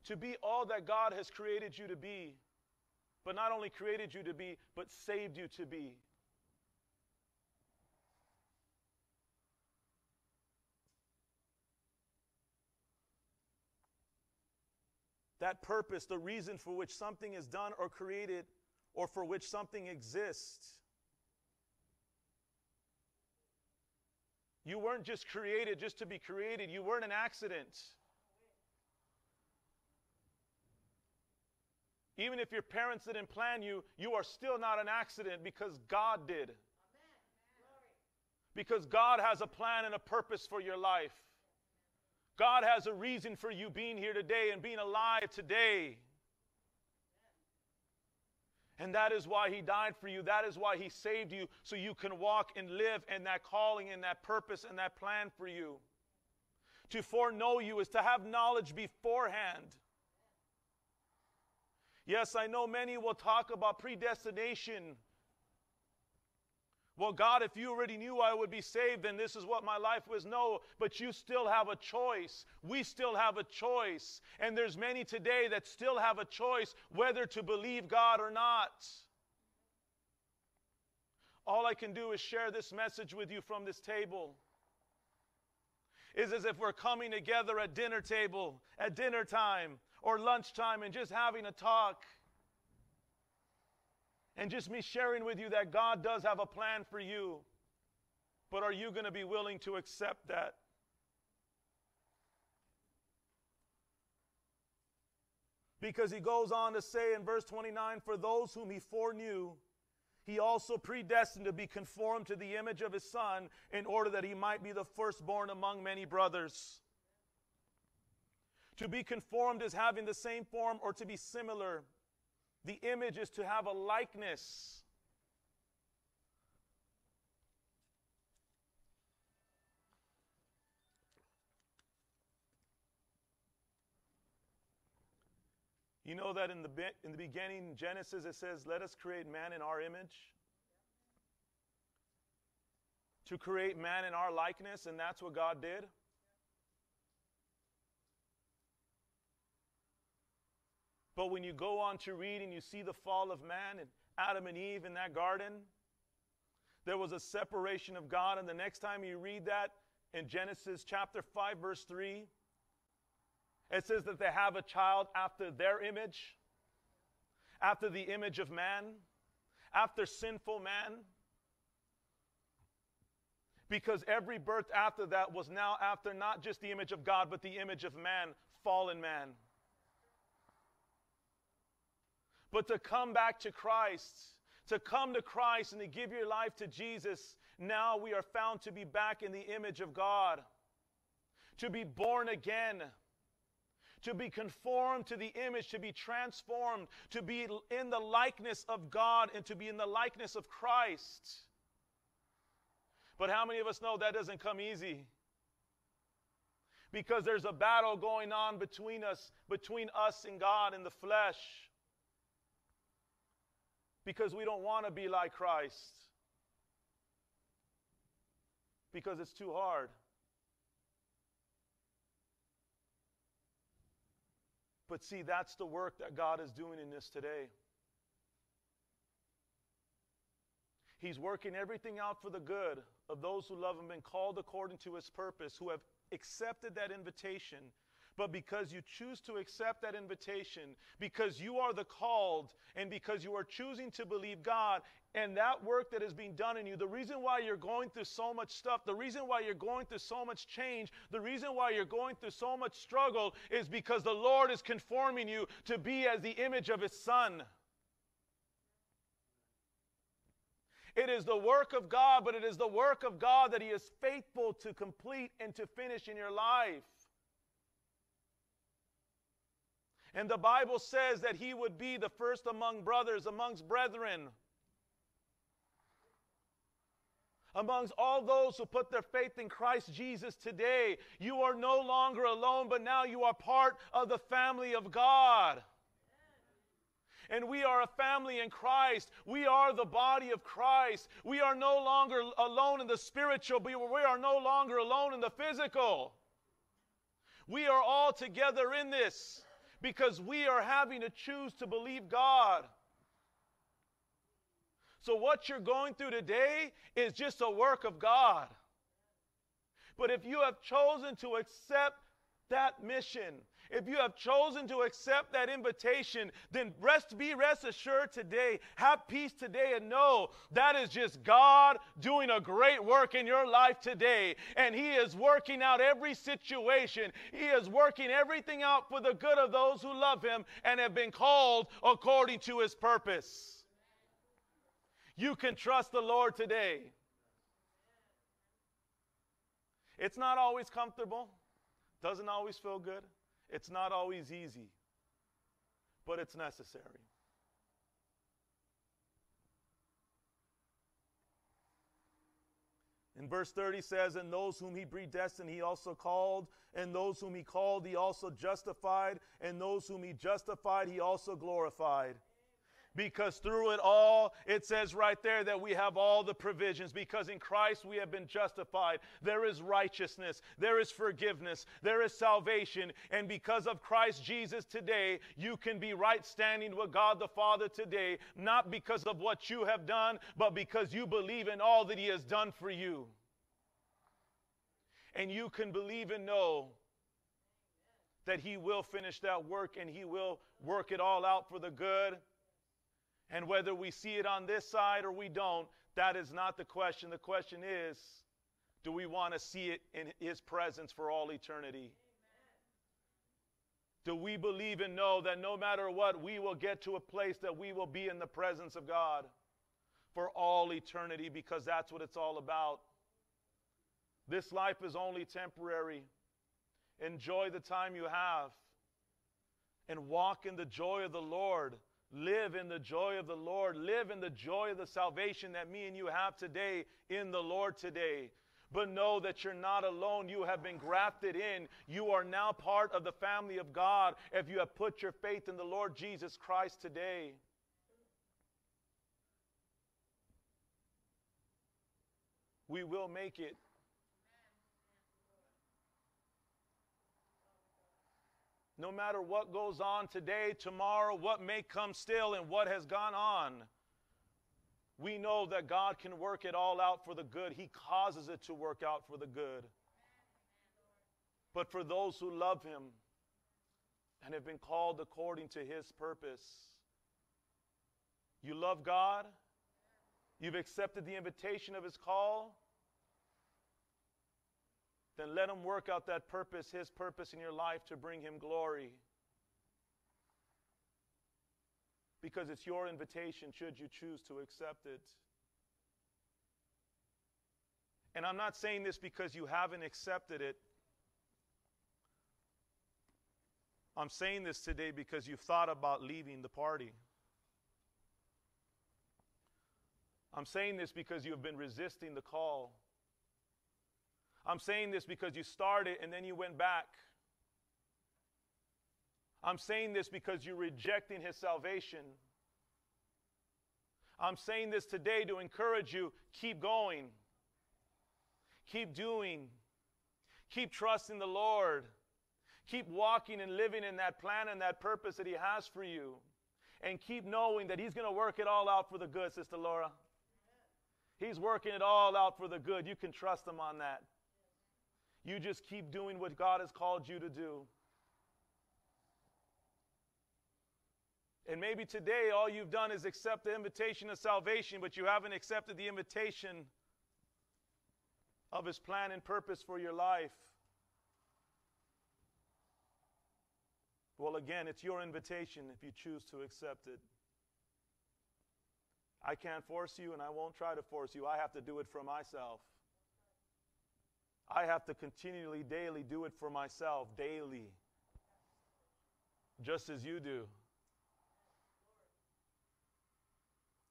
to be all that God has created you to be, but not only created you to be, but saved you to be. That purpose, the reason for which something is done or created or for which something exists. You weren't just created just to be created, you weren't an accident. Even if your parents didn't plan you, you are still not an accident because God did. Because God has a plan and a purpose for your life. God has a reason for you being here today and being alive today. And that is why He died for you. That is why He saved you, so you can walk and live in that calling and that purpose and that plan for you. To foreknow you is to have knowledge beforehand. Yes, I know many will talk about predestination well, God, if you already knew I would be saved, then this is what my life was. No, but you still have a choice. We still have a choice. And there's many today that still have a choice whether to believe God or not. All I can do is share this message with you from this table. Is as if we're coming together at dinner table, at dinner time, or lunchtime, and just having a talk and just me sharing with you that God does have a plan for you. But are you going to be willing to accept that? Because he goes on to say in verse 29 For those whom he foreknew, he also predestined to be conformed to the image of his son, in order that he might be the firstborn among many brothers. To be conformed is having the same form or to be similar. The image is to have a likeness. You know that in the, in the beginning, Genesis, it says, Let us create man in our image. To create man in our likeness, and that's what God did. But when you go on to read and you see the fall of man and Adam and Eve in that garden, there was a separation of God. And the next time you read that in Genesis chapter 5, verse 3, it says that they have a child after their image, after the image of man, after sinful man. Because every birth after that was now after not just the image of God, but the image of man, fallen man but to come back to Christ, to come to Christ and to give your life to Jesus, now we are found to be back in the image of God, to be born again, to be conformed to the image, to be transformed, to be in the likeness of God, and to be in the likeness of Christ. But how many of us know that doesn't come easy? Because there's a battle going on between us, between us and God in the flesh. Because we don't want to be like Christ. Because it's too hard. But see, that's the work that God is doing in this today. He's working everything out for the good of those who love Him and called according to His purpose, who have accepted that invitation. But because you choose to accept that invitation, because you are the called, and because you are choosing to believe God, and that work that is being done in you, the reason why you're going through so much stuff, the reason why you're going through so much change, the reason why you're going through so much struggle is because the Lord is conforming you to be as the image of His Son. It is the work of God, but it is the work of God that He is faithful to complete and to finish in your life. And the Bible says that He would be the first among brothers, amongst brethren. amongst all those who put their faith in Christ Jesus today. You are no longer alone, but now you are part of the family of God. And we are a family in Christ. We are the body of Christ. We are no longer alone in the spiritual, but we are no longer alone in the physical. We are all together in this because we are having to choose to believe God. So, what you're going through today is just a work of God. But if you have chosen to accept that mission, if you have chosen to accept that invitation, then rest be rest assured today. Have peace today and know that is just God doing a great work in your life today. And He is working out every situation. He is working everything out for the good of those who love Him and have been called according to His purpose. You can trust the Lord today. It's not always comfortable, doesn't always feel good, it's not always easy, but it's necessary. In verse 30 says, And those whom he predestined, he also called, and those whom he called, he also justified, and those whom he justified, he also glorified because through it all, it says right there that we have all the provisions because in Christ we have been justified. There is righteousness, there is forgiveness, there is salvation. And because of Christ Jesus today, you can be right standing with God the Father today, not because of what you have done, but because you believe in all that He has done for you. And you can believe and know that He will finish that work and He will work it all out for the good and whether we see it on this side or we don't, that is not the question. The question is do we want to see it in His presence for all eternity? Do we believe and know that no matter what, we will get to a place that we will be in the presence of God for all eternity because that's what it's all about? This life is only temporary. Enjoy the time you have and walk in the joy of the Lord. Live in the joy of the Lord. Live in the joy of the salvation that me and you have today in the Lord today. But know that you're not alone. You have been grafted in. You are now part of the family of God if you have put your faith in the Lord Jesus Christ today. We will make it. No matter what goes on today, tomorrow, what may come still, and what has gone on, we know that God can work it all out for the good. He causes it to work out for the good. But for those who love Him and have been called according to His purpose, you love God, you've accepted the invitation of His call, then let Him work out that purpose, His purpose in your life to bring Him glory. Because it's your invitation, should you choose to accept it. And I'm not saying this because you haven't accepted it. I'm saying this today because you've thought about leaving the party. I'm saying this because you have been resisting the call. I'm saying this because you started and then you went back. I'm saying this because you're rejecting his salvation. I'm saying this today to encourage you keep going, keep doing, keep trusting the Lord, keep walking and living in that plan and that purpose that He has for you, and keep knowing that He's going to work it all out for the good, Sister Laura. He's working it all out for the good. You can trust Him on that. You just keep doing what God has called you to do. And maybe today all you've done is accept the invitation of salvation, but you haven't accepted the invitation of His plan and purpose for your life. Well, again, it's your invitation if you choose to accept it. I can't force you, and I won't try to force you. I have to do it for myself. I have to continually, daily do it for myself, daily, just as you do.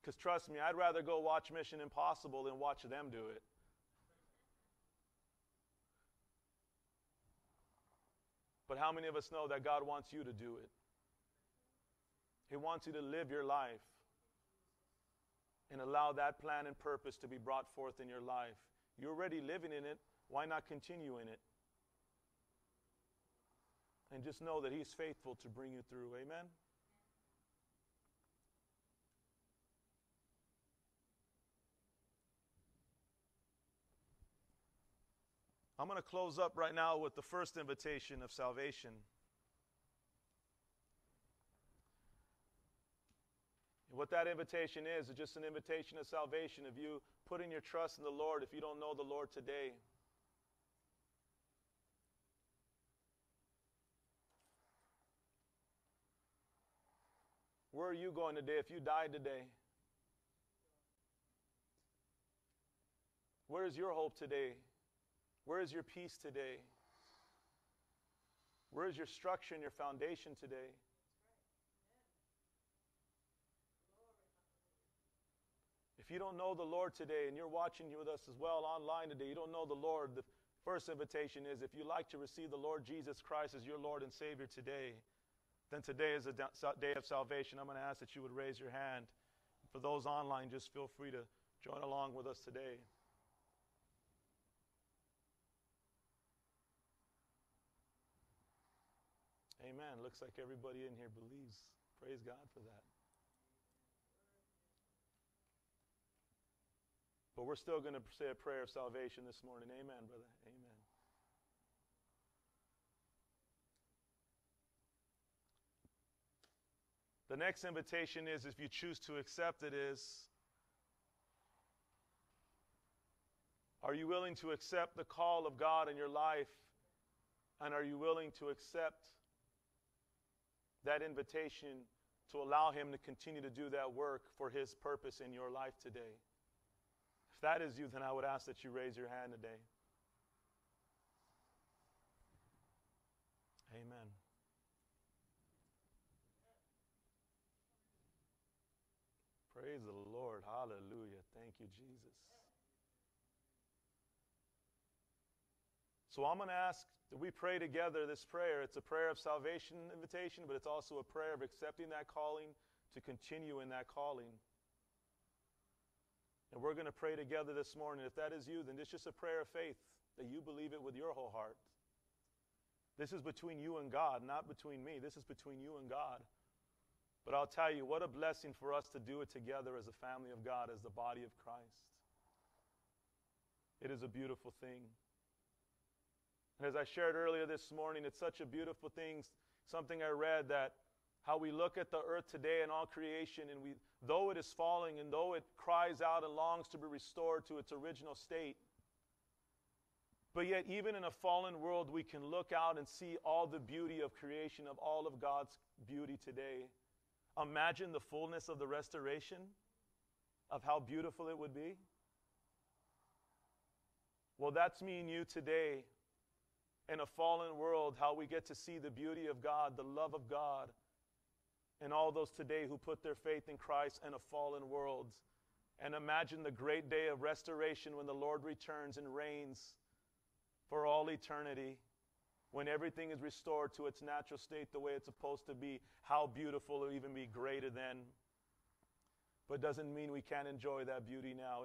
Because trust me, I'd rather go watch Mission Impossible than watch them do it. But how many of us know that God wants you to do it? He wants you to live your life and allow that plan and purpose to be brought forth in your life. You're already living in it. Why not continue in it? And just know that He's faithful to bring you through. Amen? I'm going to close up right now with the first invitation of salvation. what that invitation is, is just an invitation of salvation of you putting your trust in the Lord if you don't know the Lord today. Where are you going today if you died today? Where is your hope today? Where is your peace today? Where is your structure and your foundation today? If you don't know the Lord today and you're watching with us as well online today, you don't know the Lord, the first invitation is if you like to receive the Lord Jesus Christ as your Lord and Savior today, then today is a day of salvation. I'm going to ask that you would raise your hand. For those online, just feel free to join along with us today. Amen. Looks like everybody in here believes. Praise God for that. But we're still going to say a prayer of salvation this morning. Amen, brother. Amen. The next invitation is if you choose to accept it is Are you willing to accept the call of God in your life? And are you willing to accept that invitation to allow Him to continue to do that work for His purpose in your life today. If that is you, then I would ask that you raise your hand today. Amen. Praise the Lord. Hallelujah. Thank you, Jesus. So I'm going to ask that we pray together this prayer. It's a prayer of salvation invitation, but it's also a prayer of accepting that calling to continue in that calling. And we're going to pray together this morning. If that is you, then it's just a prayer of faith that you believe it with your whole heart. This is between you and God, not between me. This is between you and God. But I'll tell you, what a blessing for us to do it together as a family of God, as the body of Christ. It is a beautiful thing. And as I shared earlier this morning, it's such a beautiful thing, something I read that how we look at the earth today and all creation, and we, though it is falling and though it cries out and longs to be restored to its original state, but yet, even in a fallen world, we can look out and see all the beauty of creation, of all of God's beauty today. Imagine the fullness of the restoration, of how beautiful it would be. Well, that's me and you today in a fallen world, how we get to see the beauty of God, the love of God, and all those today who put their faith in Christ in a fallen world. And imagine the great day of restoration when the Lord returns and reigns for all eternity when everything is restored to its natural state the way it's supposed to be, how beautiful or even be greater than. But doesn't mean we can't enjoy that beauty now